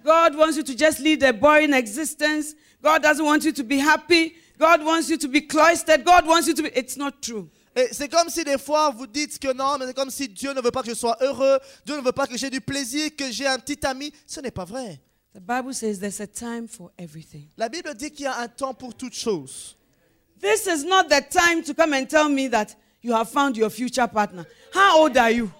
God wants you to just lead a boring existence. God doesn't want you to be happy. God wants you to be cloistered. God wants you to be. It's not true. Et c'est comme si des fois vous dites que non, mais c'est comme si Dieu ne veut pas que je sois heureux, Dieu ne veut pas que j'ai du plaisir, que j'ai un petit ami. Ce n'est pas vrai. The Bible says there's a time for everything. La Bible dit qu'il y a un temps pour toutes choses. This is not the time to come and tell me that you have found your future partner. How old are you?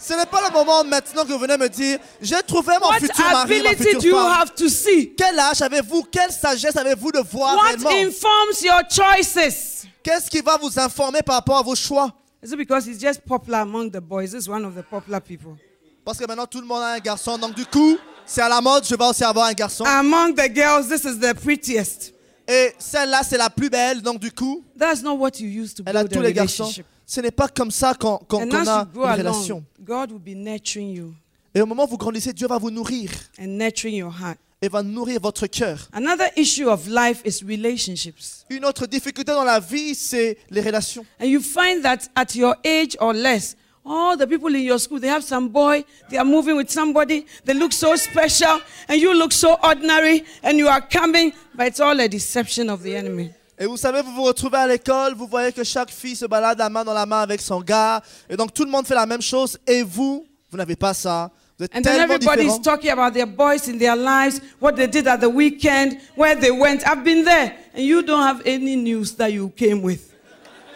Ce n'est pas le moment maintenant que vous venez me dire, j'ai trouvé mon What futur mari, ma future do you femme. have to see? Quel âge avez-vous? Quelle sagesse avez-vous de voir What réellement informs your choices? Qu'est-ce qui va vous informer par rapport à vos choix? Is it because he's just popular among the boys? Is one of the popular people. Parce que maintenant tout le monde a un garçon, donc du coup, c'est à la mode, je vais aussi avoir un garçon. Among the girls, this is the prettiest. Et celle-là, c'est la plus belle, donc du coup, That's not what you use to elle a build tous les garçons. relationship. Ce n'est pas comme ça qu'on qu'on- And qu'on as a you grow une along, relation. God will be nurturing you Et au moment où vous grandissez, Dieu va vous nourrir and nurturing your heart. et va nourrir votre cœur. Another issue of life is relationships. Une autre difficulté dans la vie, c'est les relations. And you find that at your age or less, all the people in your school, they have some boy, they are moving with somebody, they look so special, and you look so ordinary, and you are coming, but it's all a deception of the enemy. Et vous savez, vous vous retrouvez à l'école, vous voyez que chaque fille se balade la main dans la main avec son gars. Et donc tout le monde fait la même chose. Et vous, vous n'avez pas ça. Vous êtes And then tellement everybody's différents. talking about their boys in their lives, what they did at the weekend, where they went. I've been there, and you don't have any news that you came with.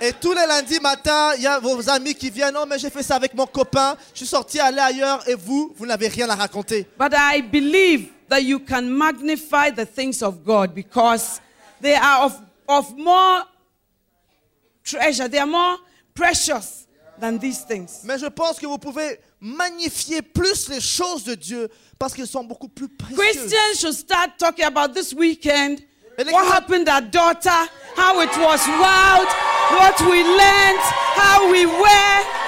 Et tous les lundis matin, il y a vos amis qui viennent. Non, mais j'ai fait ça avec mon copain. Je suis sorti aller ailleurs. Et vous, vous n'avez rien à raconter. But I believe that you can magnify the things of God because they are of, of more treasure, they are more precious than these things. Mais je pense que vous pouvez magnifier plus les choses de Dieu parce qu'elles sont beaucoup plus précieuses. Christians should start talking about this weekend. What happened at daughter? How it was wild? What we learned? How we were?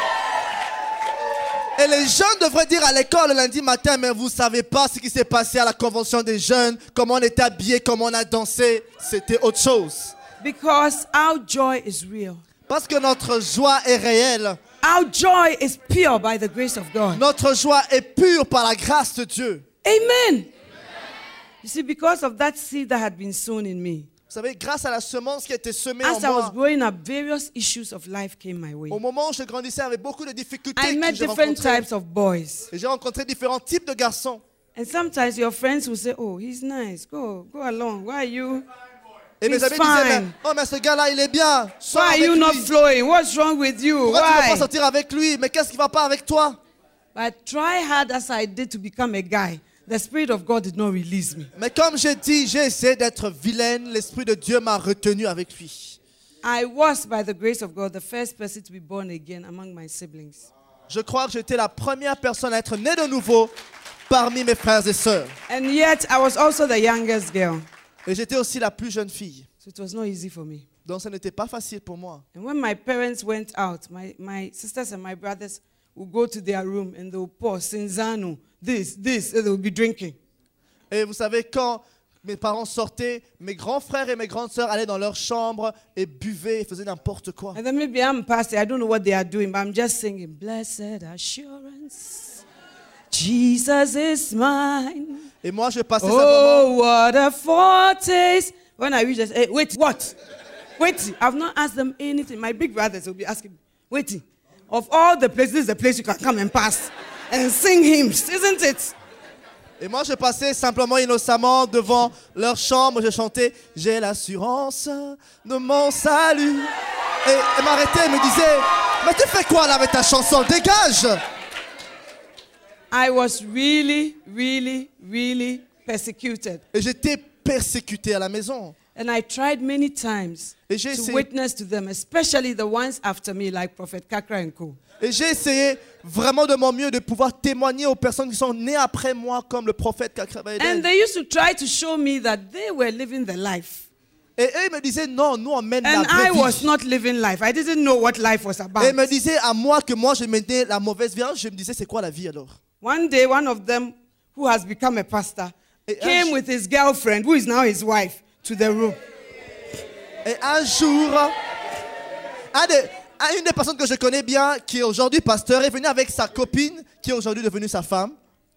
Et les jeunes devraient dire à l'école le lundi matin, mais vous savez pas ce qui s'est passé à la convention des jeunes, comment on était habillés, comment on a dansé. C'était autre chose. Because our joy is real. Parce que notre joie est réelle. Our joy is pure by the grace of God. Notre joie est pure par la grâce de Dieu. Amen. You see, because of that seed that had been sown in me, savez, grâce à la semence qui a été semée en as I was moi, growing up, various issues of life came my way. au moment où je grandissais avec beaucoup de difficultés, I que met j'ai different rencontrées. types of boys. Et j'ai rencontré différents types de garçons. And sometimes your friends will say, Oh, he's nice. Go, go along. Why are you? Et mes He's amis disaient, fine. mais, oh mais ce gars-là, il est bien. Sors Why are avec you not flowing? What's wrong with you? Pourquoi tu ne veux pas Why? sortir avec lui? Mais qu'est-ce qui va pas avec toi? But try hard as I did to become a guy. The Spirit of God did not release me. Mais comme j'ai dit, j'ai essayé d'être vilaine. L'Esprit de Dieu m'a retenu avec lui. I was, by the grace of God, the first person to be born again among my siblings. Je crois que j'étais la première personne à être née de nouveau parmi mes frères et sœurs. And yet, I was also the youngest girl. Et j'étais aussi la plus jeune fille. So it was not easy for me. Donc ce n'était pas facile pour moi. And when my parents went out, my, my sisters and my brothers would go to their room and they would pour Sinzano, this, this, and they would be drinking. Et vous savez, quand mes parents sortaient, mes grands frères et mes grandes sœurs allaient dans leur chambre et buvaient et faisaient n'importe quoi. And then maybe I'm pastor, I don't know what they are doing, but I'm just singing, Blessed assurance, Jesus is mine. Et moi, je passais simplement. Oh, what a foretaste. When I reach, hey, wait, what? Wait, I've not asked them anything. My big brothers will be asking me, wait, of all the places, this is the place you can come and pass and sing hymns, isn't it? Et moi, je passais simplement innocemment devant leur chambre. Je chantais J'ai l'assurance de mon salut. Et elle m'arrêtait et me disait Mais tu fais quoi là avec ta chanson? Dégage I was really, really, really persecuted. Et j'étais persécuté à la maison. And I tried many times Et j'ai to essayé- witness to them, especially the ones after me, like Prophet Kakra and Co. Et j'ai essayé vraiment de mon mieux de pouvoir témoigner aux personnes qui sont nées après moi, comme le prophète Kakrabaïden. And they used to try to show me that they were living the life. Et eux ils me disaient Non, nous on mène la And vraie I was vie. not living life. I didn't know what life was Et about. ils me disaient à moi que moi je menais la mauvaise vie. Alors, Je me disais C'est quoi la vie alors? One day, one of them, who has become a pastor, Et un came jour- with his girlfriend, who is now his wife, to the room. Et un jour, un des- un- une des personnes que je connais bien, qui est aujourd'hui pasteur, est venu avec sa copine, qui est aujourd'hui devenue sa femme.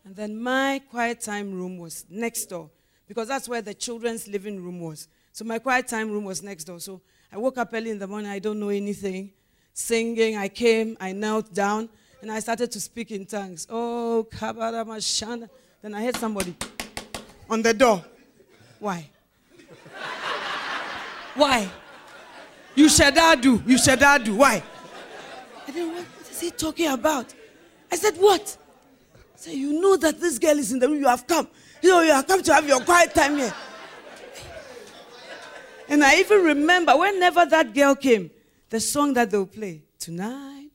And then my quiet time room was next door because that's where the children's living room was. So my quiet time room was next door. So I woke up early in the morning, I don't know anything. Singing, I came, I knelt down, and I started to speak in tongues. Oh, kabaramashana. Then I heard somebody on the door. Why? Why? You said I do. You said I do. Why? I didn't what is he talking about? I said, What? Say, you know that this girl is in the room. You have come. You know, you have come to have your quiet time here. And I even remember whenever that girl came, the song that they'll play tonight.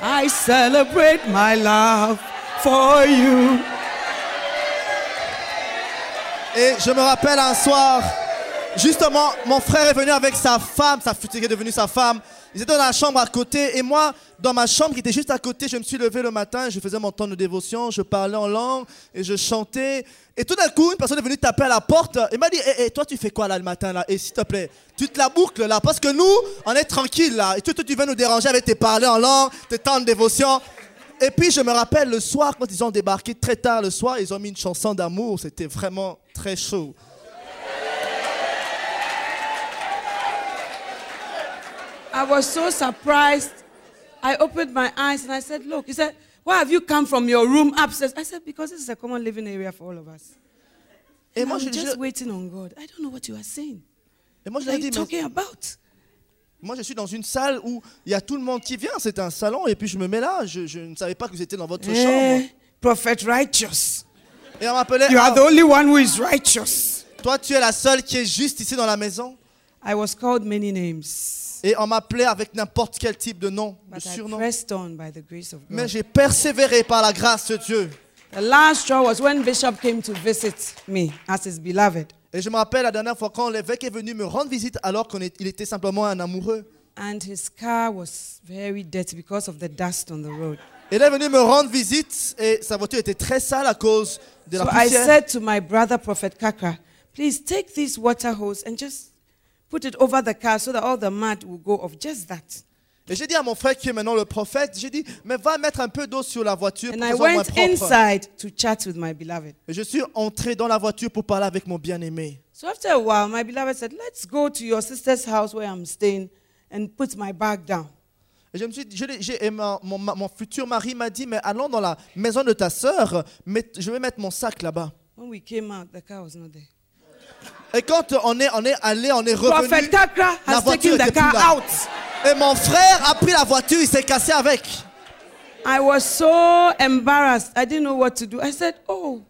I celebrate my love for you. Et je me rappelle un soir, justement, mon frère est venu avec sa femme, sa future est devenue sa femme. Ils étaient dans la chambre à côté et moi, dans ma chambre qui était juste à côté, je me suis levé le matin, je faisais mon temps de dévotion, je parlais en langue et je chantais. Et tout d'un coup, une personne est venue taper à la porte et m'a dit Eh, eh, Toi, tu fais quoi là le matin là? Et s'il te plaît, tu te la boucles là, parce que nous, on est tranquille là. Et toi, tu viens nous déranger avec tes parler en langue, tes temps de dévotion. Et puis, je me rappelle le soir, quand ils ont débarqué très tard le soir, ils ont mis une chanson d'amour. C'était vraiment très chaud. I was so surprised. I opened my eyes and I said, Look, he said, Why have you come from your room upstairs? I said, Because this is a common living area for all of us. Et And moi, I'm je, just je- waiting on God. I don't know what you are saying. et moi, je What are ai you dit, mais talking about? moi, je suis dans une salle où il y a tout le monde qui vient. C'est un salon. Et puis, je me mets là. Je, je ne savais pas que vous étiez dans votre Eh, chambre. Prophet righteous. Et on m'appelait You are the only one who is righteous. Toi, tu es la seule qui est juste ici dans la maison. I was called many names, Et on m'appelait avec n'importe quel type de nom, de but I surnom. pressed on by the grace of Mais j'ai persévéré par la grâce de Dieu. The last straw was when Bishop came to visit me as his beloved. Et je me rappelle la dernière fois quand l'évêque est venu me rendre visite alors qu'il était simplement un amoureux. And his car was very dirty because of the dust on the road. Il est venu me rendre visite et sa voiture était très sale à cause de la So I poussière. said to my brother, Prophet Kaka, please take this water hose and just put it over the car so that all the mud will go off. Just that. Et j'ai dit à mon frère qui est maintenant le prophète, j'ai dit, mais va mettre un peu d'eau sur la voiture And pour I que ce soit moins went propre. inside to chat with my beloved. Et je suis entré dans la voiture pour parler avec mon bien-aimé. So after a while, my beloved said, Let's go to your sister's house where I'm staying and put my bag down. Et je me suis, je l'ai- j'ai- et ma- mon, ma- mon futur mari m'a dit, mais allons dans la maison de ta sœur, mets- je vais mettre mon sac là-bas. When we came out, the car was not there. Et quand on est, on est allé, on est revenu, la voiture était plus là. Et mon frère a pris la voiture, il s'est cassé avec. I was so embarrassed. I didn't know what to do. I said, Oh,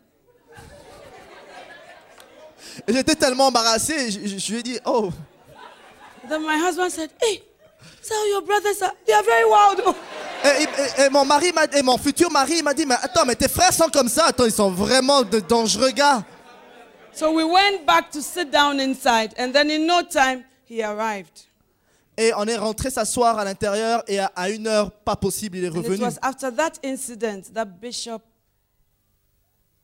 j'étais tellement embarrassé, je, je- je lui ai dit, oh. then my husband said, Hey, so your brothers are they are very wild. Et, et- et mon mari m'a- et mon futur mari m'a dit, mais attends, mais tes frères sont comme ça, attends, ils sont vraiment de dangereux gars. So we went back to sit down inside, and then in no time he arrived. Et on est rentré s'asseoir à l'intérieur et à, à une heure pas possible, il est And it revenu. was after that incident that bishop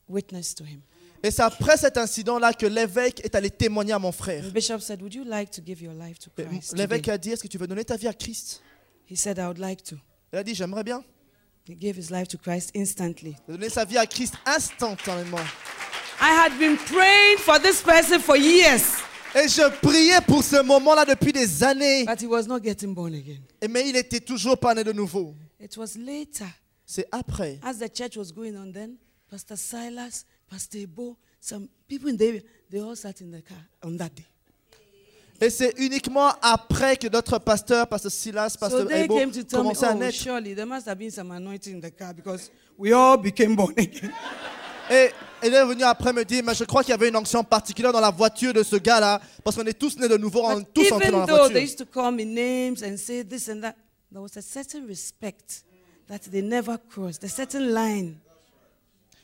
witnessed to him. Et c'est après cet incident-là que l'évêque est allé témoigner à mon frère. The bishop said, Would you like to give your life to Et Christ? L'évêque today?" a dit, est-ce que tu veux donner ta vie à Christ? He said, I would like to. Il a dit, j'aimerais bien. He gave his life to Christ instantly. Il a donné sa vie à Christ instantanément. I had been praying for this person for years, Et je priais pour ce moment-là depuis des années. but he was not getting born again. Et Mais il était toujours pas né de nouveau. It was later, C'est après. as the church was going on then, Pastor Silas, Pastor Ebo, some people in the area, they all sat in the car on that day. Et c'est uniquement après que notre pasteur, pasteur Silas, So pasteur they Ebo, to me, commençaient à oh, naître. surely there must have been some anointing in the car because we all became born again. Et il est venu après me dire, mais je crois qu'il y avait une onction particulière dans la voiture de ce gars-là, parce qu'on est tous nés de nouveau, on est tous entrés dans la though they voiture. used to call me names and say this and that, there was a certain respect that they never crossed, a certain line.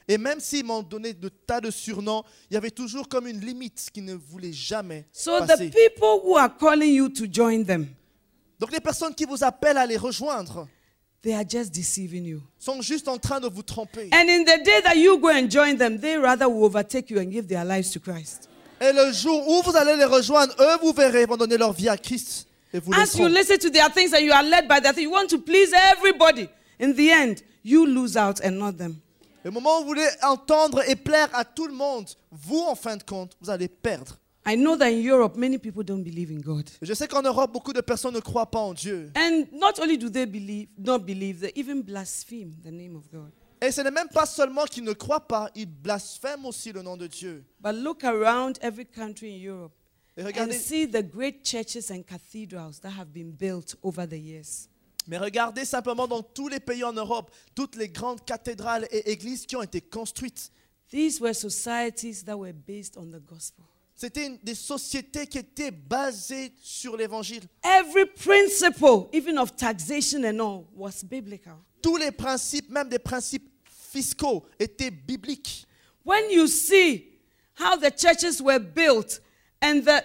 Et même s'ils m'ont donné de tas de surnoms, il y avait toujours comme une limite qui ne voulait jamais So the passer. people who are calling you to join them, Donc les personnes qui vous appellent à les rejoindre they are just deceiving you. sont juste en train de vous tromper. And in the day that you go and join them, they rather will overtake you and give their lives to Christ. Et le jour où vous allez les rejoindre, eux, vous verrez, vont donner leur vie à Christ. Et vous As you listen to their things and you are led by their things, you want to please everybody. In the end, you lose out and not them. Le moment où vous voulez entendre et plaire à tout le monde, vous, en fin de compte, vous allez perdre. I know that in Europe, many people don't believe in God. Je sais qu'en Europe, beaucoup de personnes ne croient pas en Dieu. And not only do they believe, not believe, they even blaspheme the name of God. Et ce n'est même pas seulement qu'ils ne croient pas, ils blasphèment aussi le nom de Dieu. But look around every country in Europe Et and regardez, see the great churches and cathedrals that have been built over the years. mais regardez simplement dans tous les pays en Europe, toutes les grandes cathédrales et églises qui ont été construites. These were societies that were based on the gospel. C'était des sociétés qui étaient basées sur l'évangile. Every principle, even of taxation and all, was biblical. Tous les principes, même des principes fiscaux, étaient bibliques. When you see how the churches were built and the,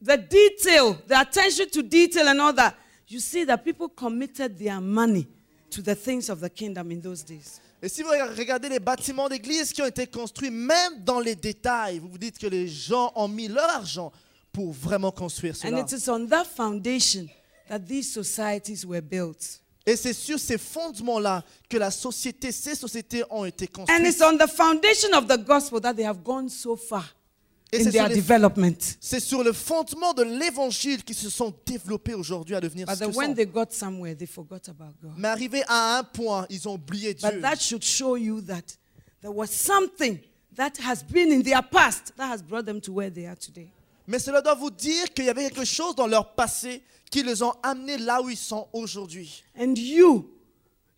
the detail, the attention to detail and all that, you see that people committed their money to the things of the kingdom in those days. Et si vous regardez les bâtiments d'église qui ont été construits, même dans les détails, vous vous dites que les gens ont mis leur argent pour vraiment construire And cela. it is on that foundation that these societies were built. Et c'est sur ces fondements-là que la société, ces sociétés ont été And it's construites. on the foundation of the gospel that they have gone so far Et in c'est sur, their les- development. c'est sur le fondement de l'évangile qu'ils se sont développés aujourd'hui à devenir But ce then que when sont. they got somewhere, they forgot about God. Mais arrivé à un point, ils ont oublié Dieu. But that should show you that there was something that has been in their past that has brought them to where they are today. Mais cela doit vous dire qu'il y avait quelque chose dans leur passé qui les ont amenés là où ils sont aujourd'hui. And you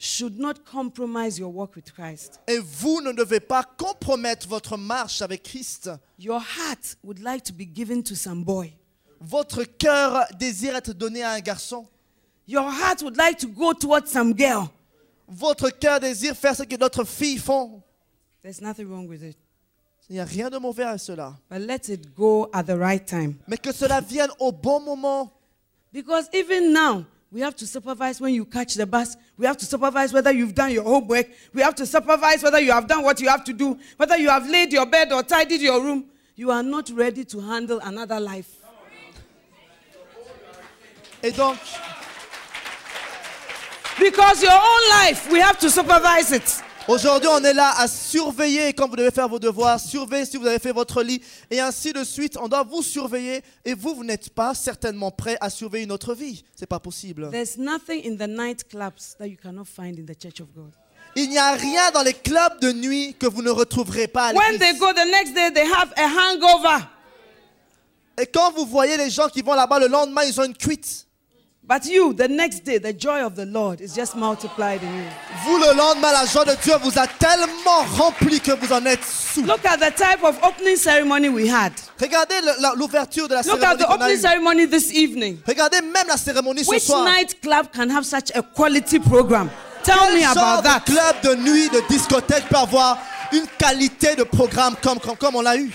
should not compromise your walk with Christ. Et vous ne devez pas compromettre votre marche avec Christ. Your heart would like to be given to some boy. Votre cœur désire être donné à un garçon. Your heart would like to go towards some girl. Votre cœur désire faire ce que d'autres filles font. There's nothing wrong with it. Il n'y a rien de mauvais à cela. But let it go at the right time. Mais que cela vienne au bon moment. Because even now, we have to supervise when you catch the bus. We have to supervise whether you've done your homework. We have to supervise whether you have done what you have to do, whether you have laid your bed or tidied your room. You are not ready to handle another life. Et donc, Because your own life, we have to supervise it. Aujourd'hui, on est là à surveiller quand vous devez faire vos devoirs, surveiller si vous avez fait votre lit, et ainsi de suite. On doit vous surveiller, et vous, vous n'êtes pas certainement prêt à surveiller notre vie. C'est pas possible. There's nothing in the nightclubs that you cannot find in the church of God. Il n'y a rien dans les clubs de nuit que vous ne retrouverez pas à When they l'église. go the next day, they have a hangover. Et quand vous voyez les gens qui vont là-bas le lendemain, ils ont une cuite. But you, the next day, the joy of the Lord is just multiplied in you. Vous, le lendemain, la joie de Dieu vous a tellement rempli que vous en êtes sous. Look at the type of opening ceremony we had. Regardez l'ouverture de la Look at cérémonie the qu'on a opening ceremony this evening. Regardez même la cérémonie ce soir. Which nightclub can have such a quality program? Tell Quel me genre about de that. club de nuit, de discothèque peut avoir une qualité de programme comme, comme, comme on l'a eu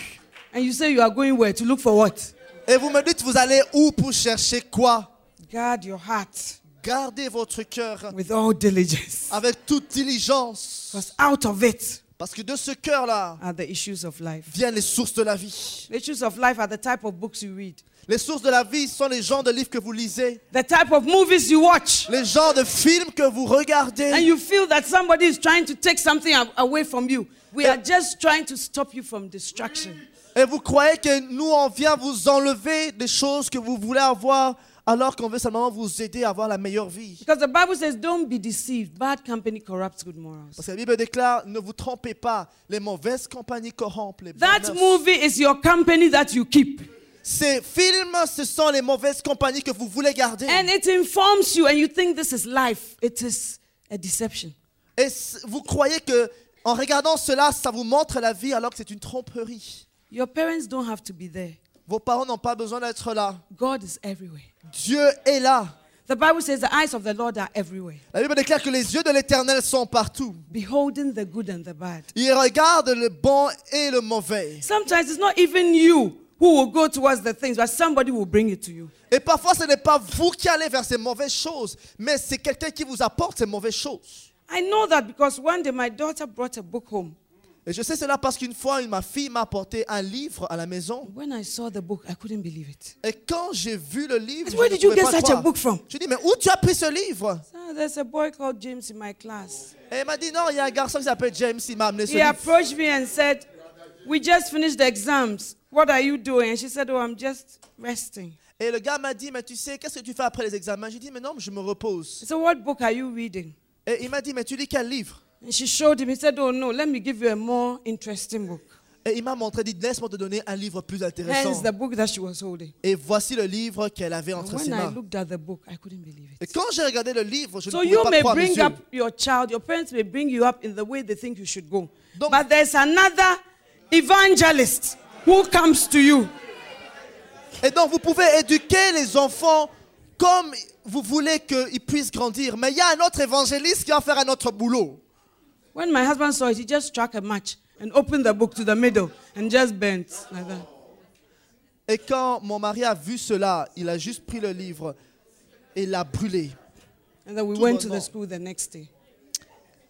And you say you are going where? To look for what? Et vous me dites, vous allez où pour chercher quoi Guard your heart Gardez votre cœur with all diligence. avec toute diligence. Because out of it Parce que de ce cœur-là are the issues of life. viennent les sources de la vie. The issues of life are the type of books you read, Les sources de la vie sont les genres de livres que vous lisez, the type of movies you watch. les genres de films que vous And regardez. you feel that somebody is trying to take something away from you. We are just trying to stop you from distraction. Et vous croyez que nous, on vient vous enlever des choses que vous voulez avoir alors qu'on veut simplement vous aider à avoir la meilleure vie. Because the Bible says, don't be deceived. Bad company corrupts good morals. Parce que la Bible déclare, ne vous trompez pas, les mauvaises compagnies corrompent les bonnes That mœurs. movie is your company that you keep. Ces films, ce sont les mauvaises compagnies que vous voulez garder. And it informs you, and you think this is life. It is a deception. Et vous croyez que en regardant cela, ça vous montre la vie alors que c'est une tromperie. Your parents don't have to be there. Vos parents n'ont pas besoin d'être là. God is everywhere. Dieu est là. The Bible says the eyes of the Lord are everywhere, La Bible déclare que les yeux de l'Éternel sont partout. beholding the good and the bad. Il regarde le bon et le mauvais. Sometimes it's not even you who will go towards the things, but somebody will bring it to you. Et parfois, ce n'est pas vous qui allez vers ces mauvaises choses, mais c'est quelqu'un qui vous apporte ces mauvaises choses. I know that because one day my daughter brought a book home. Et je sais cela parce qu'une fois, ma fille m'a apporté un livre à la maison. When I saw the book, I couldn't believe it. Et quand j'ai vu le livre, je Where ne did you pouvais get pas such a croire. book from? Je dis, mais où tu as pris ce livre? So there's a boy called James in my class. Et elle m'a dit, non, il y a un garçon qui s'appelle James, il m'a amené ce He livre. approached me and said, We just finished the exams. What are you doing? And she said, Oh, I'm just resting. Et le gars m'a dit, mais tu sais, qu'est-ce que tu fais après les examens? J'ai dit, mais non, je me repose. I said, What book are you reading? Et il m'a dit, mais tu lis quel livre? And she showed him. He said, Oh, no, let me give you a more interesting book. Et il m'a montré, dit, laisse-moi te donner un livre plus intéressant. Hence the book that she was holding. Et voici le livre qu'elle avait And entre ses when I mains. looked at the book, I couldn't believe Et it. quand j'ai regardé le livre, je So ne you pouvais pas may croire mes bring up your child, your parents may bring you up in the way they think you should go. Donc- but there's another evangelist who comes to you. Et donc, vous pouvez éduquer les enfants comme vous voulez qu'ils puissent grandir. Mais il y a un autre évangéliste qui va faire un autre boulot. When my husband saw it, he just struck a match and opened the book to the middle and just bent like that. Et quand mon mari a vu cela, il a juste pris le livre et l'a brûlé. And then we Tout went to the school the next day.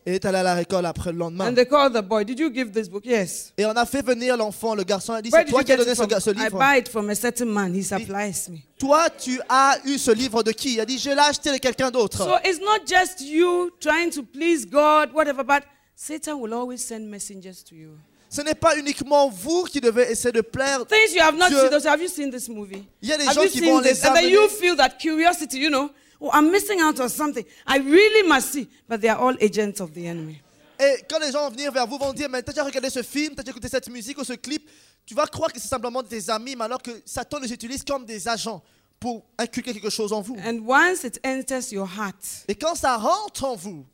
Et est allé à la récolte après le lendemain. And they called the boy, Did you give this book? Yes. Et on a fait venir l'enfant. Le garçon a dit, c'est toi qui as donné ce, ce I livre. buy it from a certain man. He supplies me. Toi, tu as eu ce livre de qui? Il a dit, je l'ai acheté de quelqu'un d'autre. So it's not just you trying to please God, whatever, but Satan will always send messengers to you. Ce n'est pas uniquement vous qui devez essayer de plaire. Things you have not Dieu- seen. Those, have you seen this movie? Il y a des have gens qui vont this? les And then you feel that curiosity, you know, oh, I'm missing out on something. I really must see. But they are all agents of the enemy. Et quand les gens vont venir vers vous, vont dire, mais t'as déjà regardé ce film, t'as déjà écouté cette musique ou ce clip, tu vas croire que c'est simplement des amis, mais alors que Satan les utilise comme des agents pour inculquer quelque chose en vous. And once it enters your heart, Et quand ça rentre en vous,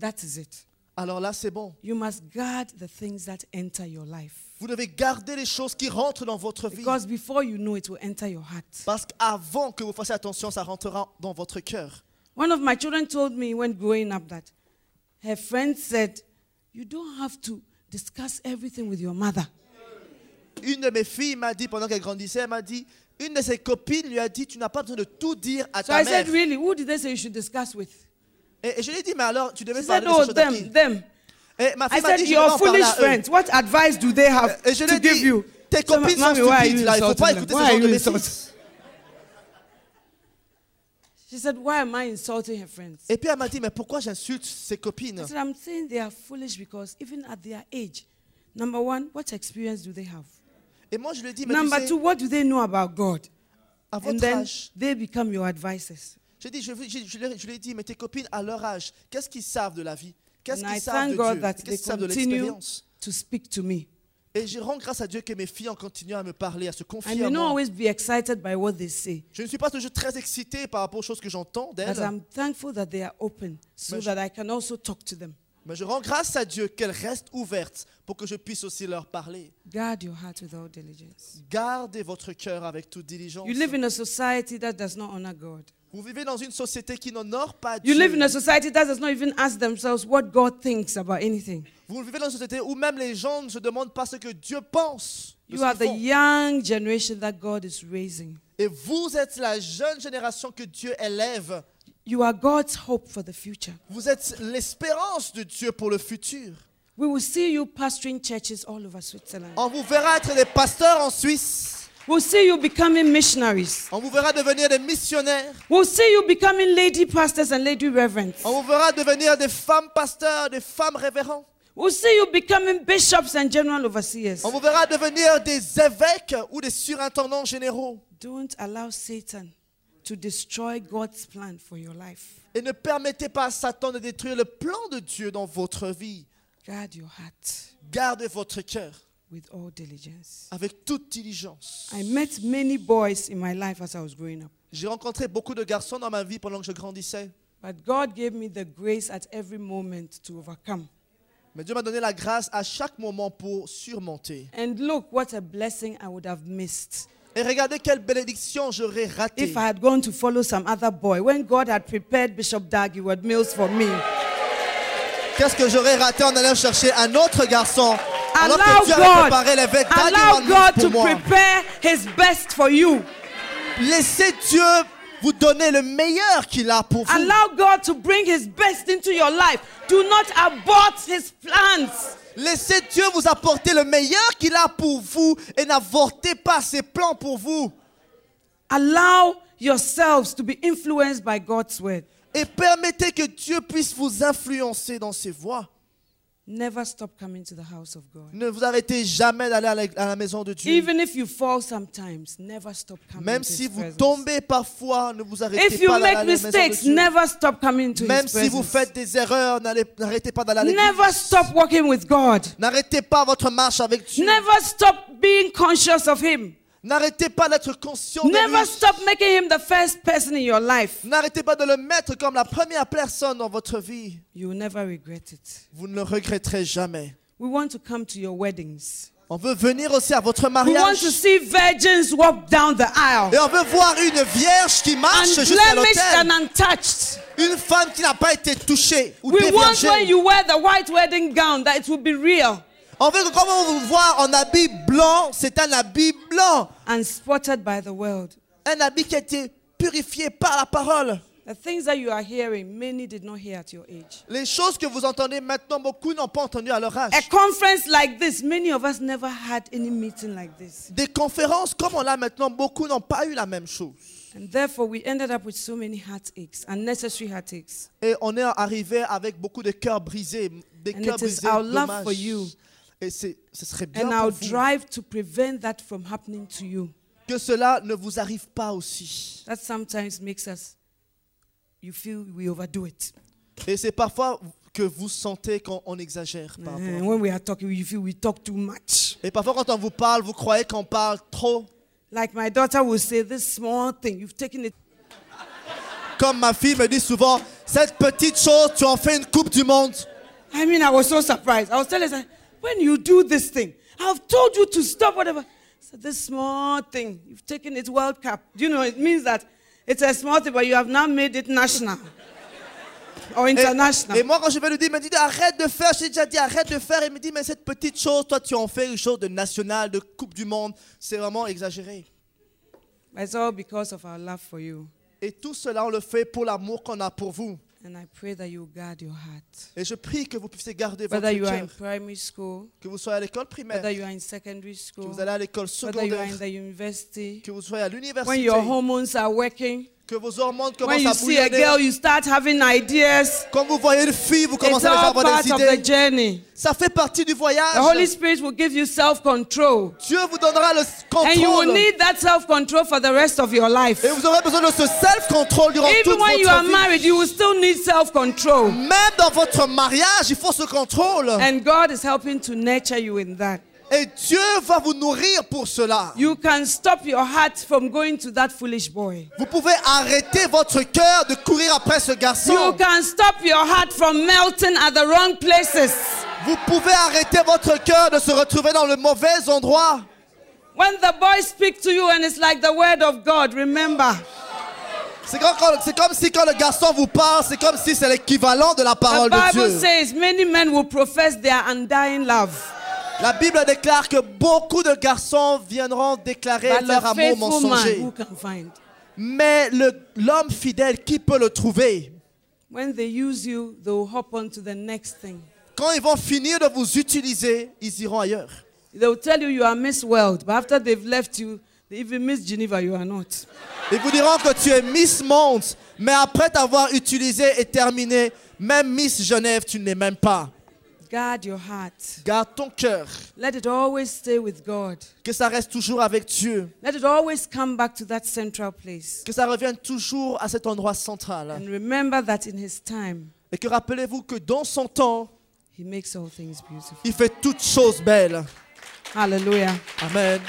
that is it. Alors là, c'est bon. You must guard the things that enter your life. Vous devez garder les choses qui rentrent dans votre vie. Because before you know it will enter your heart. Parce qu'avant que vous fassiez attention, ça rentrera dans votre cœur. One of my children told me when growing up that her friend said, You don't have to discuss everything with your mother. une de mes filles m'a dit, pendant qu'elle grandissait, elle m'a dit, une de ses copines lui a dit, tu n'as pas besoin de tout dire à So ta I mère. said, Really? Who did they say you should discuss with? Et, et je lui ai dit, mais alors, tu devais She parler said, de Oh, ces choses them, them. Et ma I fille m'a said, dit, Your devais en parler foolish euh, friends, what advice do they have Et je to give dit, you? tes So, copines sont are you stupides, là, il faut pas écouter them? ce genre de She said, Why am I insulting her friends? Et puis elle m'a dit, mais pourquoi j'insulte ses copines I said, I'm saying they are foolish because even at their age, number one, what experience do they have? Et moi, je lui mais Number tu sais, two, what do they know about God? à And then âge, they become your advisors. J'ai dit, je, je, je, lui ai- je lui ai dit, mais tes copines à leur âge, qu'est-ce qu'ils savent de la vie? Qu'est-ce qu'ils savent de God Dieu? that Qu'est-ce qu'ils savent de l'expérience? to speak to me. Et je rends grâce à Dieu que mes filles ont continué à me parler, à se confier à moi. always be excited by what they say, Je ne suis pas toujours très excité par rapport aux choses que j'entends but d'elles, I'm thankful that they are open so Mais je- that I can also talk to them. mais je rends grâce à Dieu qu'elles restent ouvertes pour que je puisse aussi leur parler. Guard your heart with all diligence. Gardez votre cœur avec toute diligence. You live in a society that does not honor God. Vous vivez dans une société qui n'honore pas You Dieu. live in a society that does not even ask themselves what God thinks about anything. Vous vivez dans une société où même les gens ne se demandent pas ce que Dieu pense. de You ce are the font. young generation that God is raising. Et vous êtes la jeune génération que Dieu élève. You are God's hope for the future. Vous êtes l'espérance de Dieu pour le futur. We will see you pastoring churches all over Switzerland. On vous verra être des pasteurs en Suisse. We'll see you becoming missionaries. On vous verra devenir des missionnaires. We'll see you becoming lady pastors and lady reverends. On vous verra devenir des femmes pasteurs, des femmes révérends. We'll see you becoming bishops and general overseers. On vous verra devenir des évêques ou des surintendants généraux. Don't allow Satan to destroy God's plan for your life. Et ne permettez pas à Satan de détruire le plan de Dieu dans votre vie. Guard your heart Gardez votre cœur with all diligence. avec toute diligence. I met many boys in my life as I was growing up, J'ai rencontré beaucoup de garçons dans ma vie pendant que je grandissais. but God gave me the grace at every moment to overcome. Mais Dieu m'a donné la grâce à chaque moment pour surmonter. And look what a blessing I would have missed Et regardez quelle bénédiction j'aurais raté. if I had gone to follow some other boy when God had prepared Bishop Dag with meals for me. Qu'est-ce que j'aurais raté en allant chercher un autre garçon? Alors Allow que Dieu avait God, préparé allow God to moi. prepare His best for you. Laissez Dieu vous donner le meilleur qu'il a pour vous. Allow God to bring His best into your life. Do not abort His plans. Laissez Dieu vous apporter le meilleur qu'il a pour vous et n'avortez pas ses plans pour vous. Allow yourselves to be influenced by God's word. Et permettez que Dieu puisse vous influencer dans ses voies. Never stop coming to the house of God. Ne vous arrêtez jamais d'aller à la, à la maison de Dieu. Even if you fall sometimes, never stop coming Même si vous presence. tombez parfois, ne vous arrêtez If pas d'aller à la maison de mistakes, Dieu. never stop coming to Même His si vous presence. faites des erreurs, n'arrêtez pas d'aller à l'église. Never stop walking with God. N'arrêtez pas votre marche avec Dieu. Never stop being conscious of Him. N'arrêtez pas d'être conscient de Never lui. stop making Him the first person in your life. N'arrêtez pas de le mettre comme la première personne dans votre vie. You will never regret it. Vous ne le regretterez jamais. We want to come to your weddings. On veut venir aussi à votre We want mariage. to see virgins walk down the aisle. Et on veut voir une vierge qui marche jusqu'à l'autel. untouched. Une femme qui n'a pas été touchée ou We want when you wear the white wedding gown that it will be real Veut que quand on vous voit en habit blanc, c'est un habit blanc. and spotted by the world. Un habit qui a été purifié par la parole. The things that you are hearing, many did not hear at your age. Les choses que vous entendez maintenant, beaucoup n'ont pas entendu à leur âge. A conference like this, many of us never had any meeting like this. Des conférences comme on l'a maintenant, beaucoup n'ont pas eu la même chose. And therefore, we ended up with so many heartaches, unnecessary heartaches. Et on est arrivé avec beaucoup de cœurs brisés, des And cœurs brisés, our love dommages. for you. Et ce serait bien And pour our vous drive to prevent that from happening to you. que cela ne vous arrive pas aussi. That sometimes makes us, you feel we overdo it. Et c'est parfois que vous sentez quand on exagère. par rapport à And vous. when we are talking, you feel we talk too much. Et parfois quand on vous parle, vous croyez qu'on parle trop. Like my daughter will say, this small thing, you've taken it. Comme ma fille me dit souvent, cette petite chose, tu en fais une coupe du monde. I mean, I was so surprised. I was telling her, when you do this thing, I've told you to stop whatever. So this small thing, you've taken it World Cup. Do you know, it means that it's a small thing, but you have now made it national. or Et, international. et moi, quand je vais lui dire, il me dit arrête de faire. J'ai déjà dit arrête de faire. Il me dit mais cette petite chose, toi, tu en fais une chose de national, de Coupe du Monde. C'est vraiment exagéré. It's all because of our love for you. Et tout cela, on le fait pour l'amour qu'on a pour vous. And I pray that you guard your heart. Et je prie que vous puissiez garder votre Whether you are in cœur. primary school, Que vous soyez à l'école primaire, whether you are in secondary que school, vous allez à l'école whether you are secondaire, in the university, que vous soyez à when l'université, your hormones are working, que vos hormones when commencent you à see a bouillonner. girl, you start having ideas. Quand vous voyez une fille, vous It's commencez à all avoir part des of the idées. journey. Ça fait partie du voyage. The Holy Spirit will give you self control. Dieu vous donnera le And you will contrôle. need that self control for the rest of your life. Et vous aurez besoin de ce self-control durant toute Even when you are votre vie. married, you will still need self control. Même dans votre mariage, il faut ce contrôle. And God is helping to nurture you in that. Et Dieu va vous nourrir pour cela. You can stop your heart from going to that foolish boy. Vous pouvez arrêter votre cœur de courir après ce You garçon. can stop your heart from melting at the wrong places. Vous pouvez arrêter votre cœur de se retrouver dans le mauvais endroit. When the boy speaks to you and it's like the word of God, remember, C'est comme, si quand le garçon vous parle, c'est comme si c'est l'équivalent de la the parole de Bible Dieu. says many men will profess their undying love. La Bible déclare que beaucoup de garçons viendront déclarer But leur amour mensonger. Mais l'homme fidèle, qui peut le trouver? When they use you, they will hop on to the next thing. Quand ils vont finir de vous utiliser, ils iront ailleurs. They will tell you you are Miss World, but after they've left you, they even Miss Geneva, you are not. Ils vous diront que tu es Miss Monde, mais après t'avoir utilisé et terminé, même Miss Genève, tu ne l'es même pas. Guard your heart. Garde ton cœur, Let it always stay with God. que ça reste toujours avec Dieu, Let it always come back to that central place. que ça revienne toujours à cet endroit central. And remember that in His time, Et que rappelez-vous que dans son temps, He makes all things beautiful. il fait toutes choses belles. Hallelujah. Amen.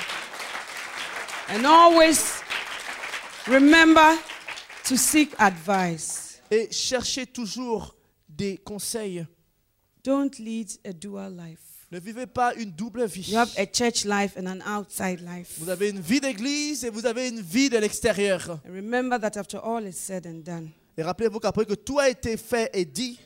And always remember to seek advice. Et cherchez toujours des conseils. Don't lead a dual life. Ne vivez pas une double vie. You have a church life and an outside life. Vous avez une vie d'église et vous avez une vie de l'extérieur. And remember that after all is said and done, Et rappelez-vous qu'après que tout a été fait et dit,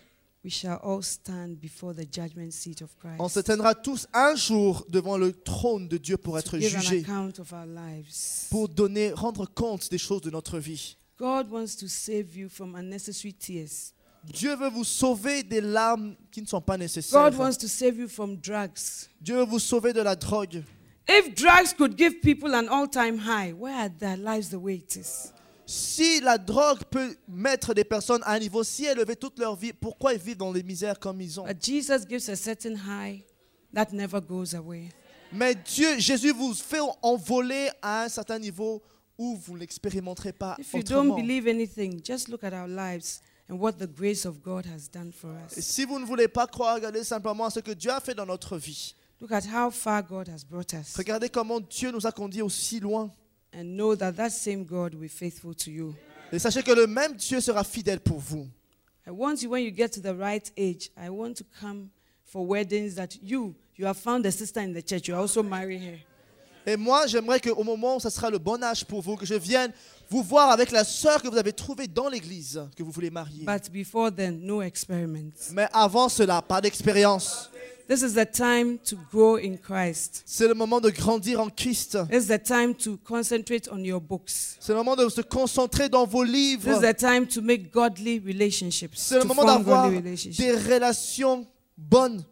we shall all stand before the judgment seat of Christ. on se tiendra tous un jour devant le trône de Dieu pour être to give an jugés, account of our lives. pour donner, rendre compte des choses de notre vie. God wants to save you from unnecessary tears. Dieu veut vous sauver des larmes qui ne sont pas nécessaires. God wants to save you from drugs. Dieu veut vous sauver de la drogue. If drugs could give people an all time high, where are their lives the way it is? Si la drogue peut mettre des personnes à un niveau si élevé toute leur vie, pourquoi ils vivent dans les misères comme ils ont? But Jesus gives a certain high that never goes away. Mais Dieu, Jésus vous fait envoler à un certain niveau où vous ne l'expérimenterez pas If you don't autrement. believe anything, just look at our lives and what the grace of God has done for Et us. si vous ne voulez pas croire, regardez simplement ce que Dieu a fait dans notre vie. Look at how far God has brought us Regardez comment Dieu nous a conduits aussi loin. and know that that same God will be faithful to you. Et sachez que le même Dieu sera fidèle pour vous. I want you, when you get to the right age, I want to come for weddings that you, you have found a sister in the church, you also marry her. Et moi, j'aimerais qu'au moment où ce sera le bon âge pour vous, que je vienne vous voir avec la sœur que vous avez trouvée dans l'église, que vous voulez marier. But before then, no experiments. Mais avant cela, pas d'expérience. This is the time to grow in Christ. C'est le moment de grandir en Christ. This is the time to concentrate on your books. C'est le moment de se concentrer dans vos This livres. is the time to make godly relationships. C'est le moment d'avoir des relations bonnes.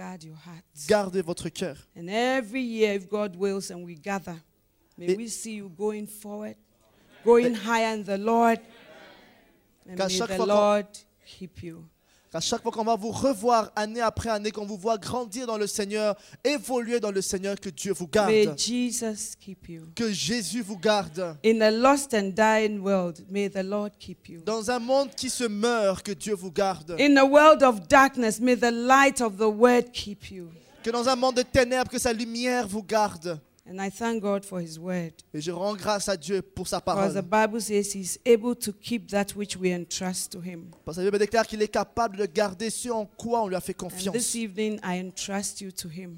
Guard your heart. Gardez votre cœur. And every year, if God wills and we gather, may Et- we see you going forward, going higher in the Lord. And may the Lord keep you. À chaque fois qu'on va vous revoir année après année, qu'on vous voit grandir dans le Seigneur, évoluer dans le Seigneur, que Dieu vous May garde. Jesus keep you. Que Jésus vous garde. In a lost and dying world, may the Lord keep you. Dans un monde qui se meurt, que Dieu vous garde. In a world of darkness, may the light of the word keep you. Que dans un monde de ténèbres, que sa lumière vous garde. And I thank God for his word. Et je rends grâce à Dieu pour sa Because the parole. Bible says he's able to keep that which we entrust to him. Parce que la Bible déclare qu'il est capable de garder ce en quoi on lui a fait And confiance. this evening, I entrust you to him.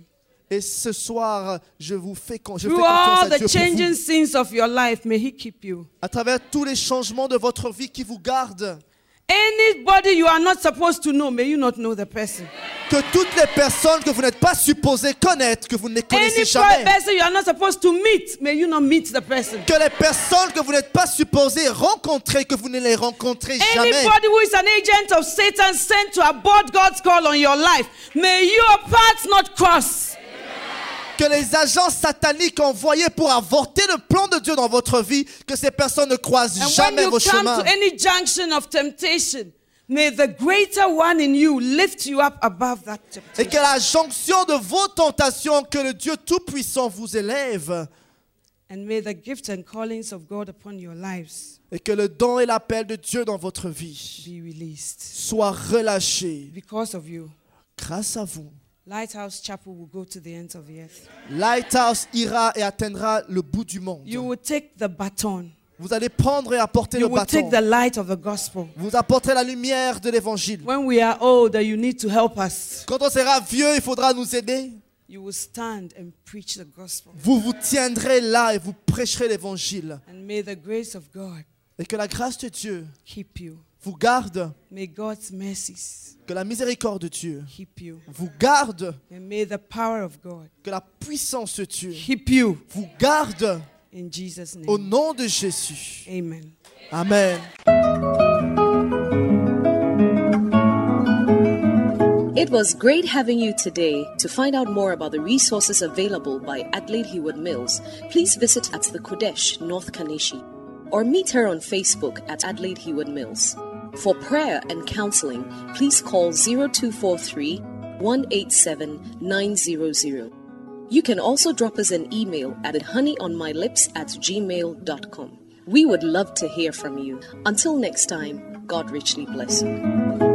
Et ce soir, je vous fais, je confiance à the Dieu pour changing vous. scenes of your life, may he keep you. À travers tous les changements de votre vie qui vous gardent. Anybody you are not supposed to know, may you not know the person. Que toutes les personnes que vous n'êtes pas supposées connaître, que vous ne les connaissez Any jamais. person you are not supposed to meet, may you not meet the person. Que les personnes que vous n'êtes pas supposées rencontrer, que vous ne les rencontrez jamais. Anybody who is an agent of Satan sent to abort God's call on your life, may your paths not cross. Que les agents sataniques envoyés pour avorter le plan de Dieu dans votre vie, que ces personnes ne croisent And when jamais you vos come chemins. to any junction of temptation, may the greater one in you lift you up above that Et que la jonction de vos tentations, que le Dieu Tout-Puissant vous élève. And may the gifts and callings of God upon your lives Et que le don et l'appel de Dieu dans votre vie be released. soient relâchés Because of you, grâce à vous. Lighthouse Chapel will go to the ends of the earth. Lighthouse ira et atteindra le bout du monde. You will take the baton. Vous allez prendre et apporter You le will bâton. take the light of the gospel. Vous apporterez la lumière de l'évangile. When we are older, you need to help us. Quand on sera vieux, il faudra nous aider. You will stand and preach the gospel. Vous vous tiendrez là et vous prêcherez l'évangile. And may the grace of God Et que la grâce de Dieu keep you. Vous garde. May God's mercies Que la miséricorde de Dieu keep you. vous garde. And may the power of God Que la puissance de Dieu keep you. vous garde. In Jesus' Au name. nom de Jésus. Amen. Amen. It was great having you today. To find out more about the resources available by Adelaide Heward Mills, please visit at the Kodesh, North Kanishi, or meet her on Facebook at Adelaide Heward Mills. For prayer and counseling, please call 0243 187 900. You can also drop us an email at honeyonmylips at gmail.com. We would love to hear from you. Until next time, God richly bless you.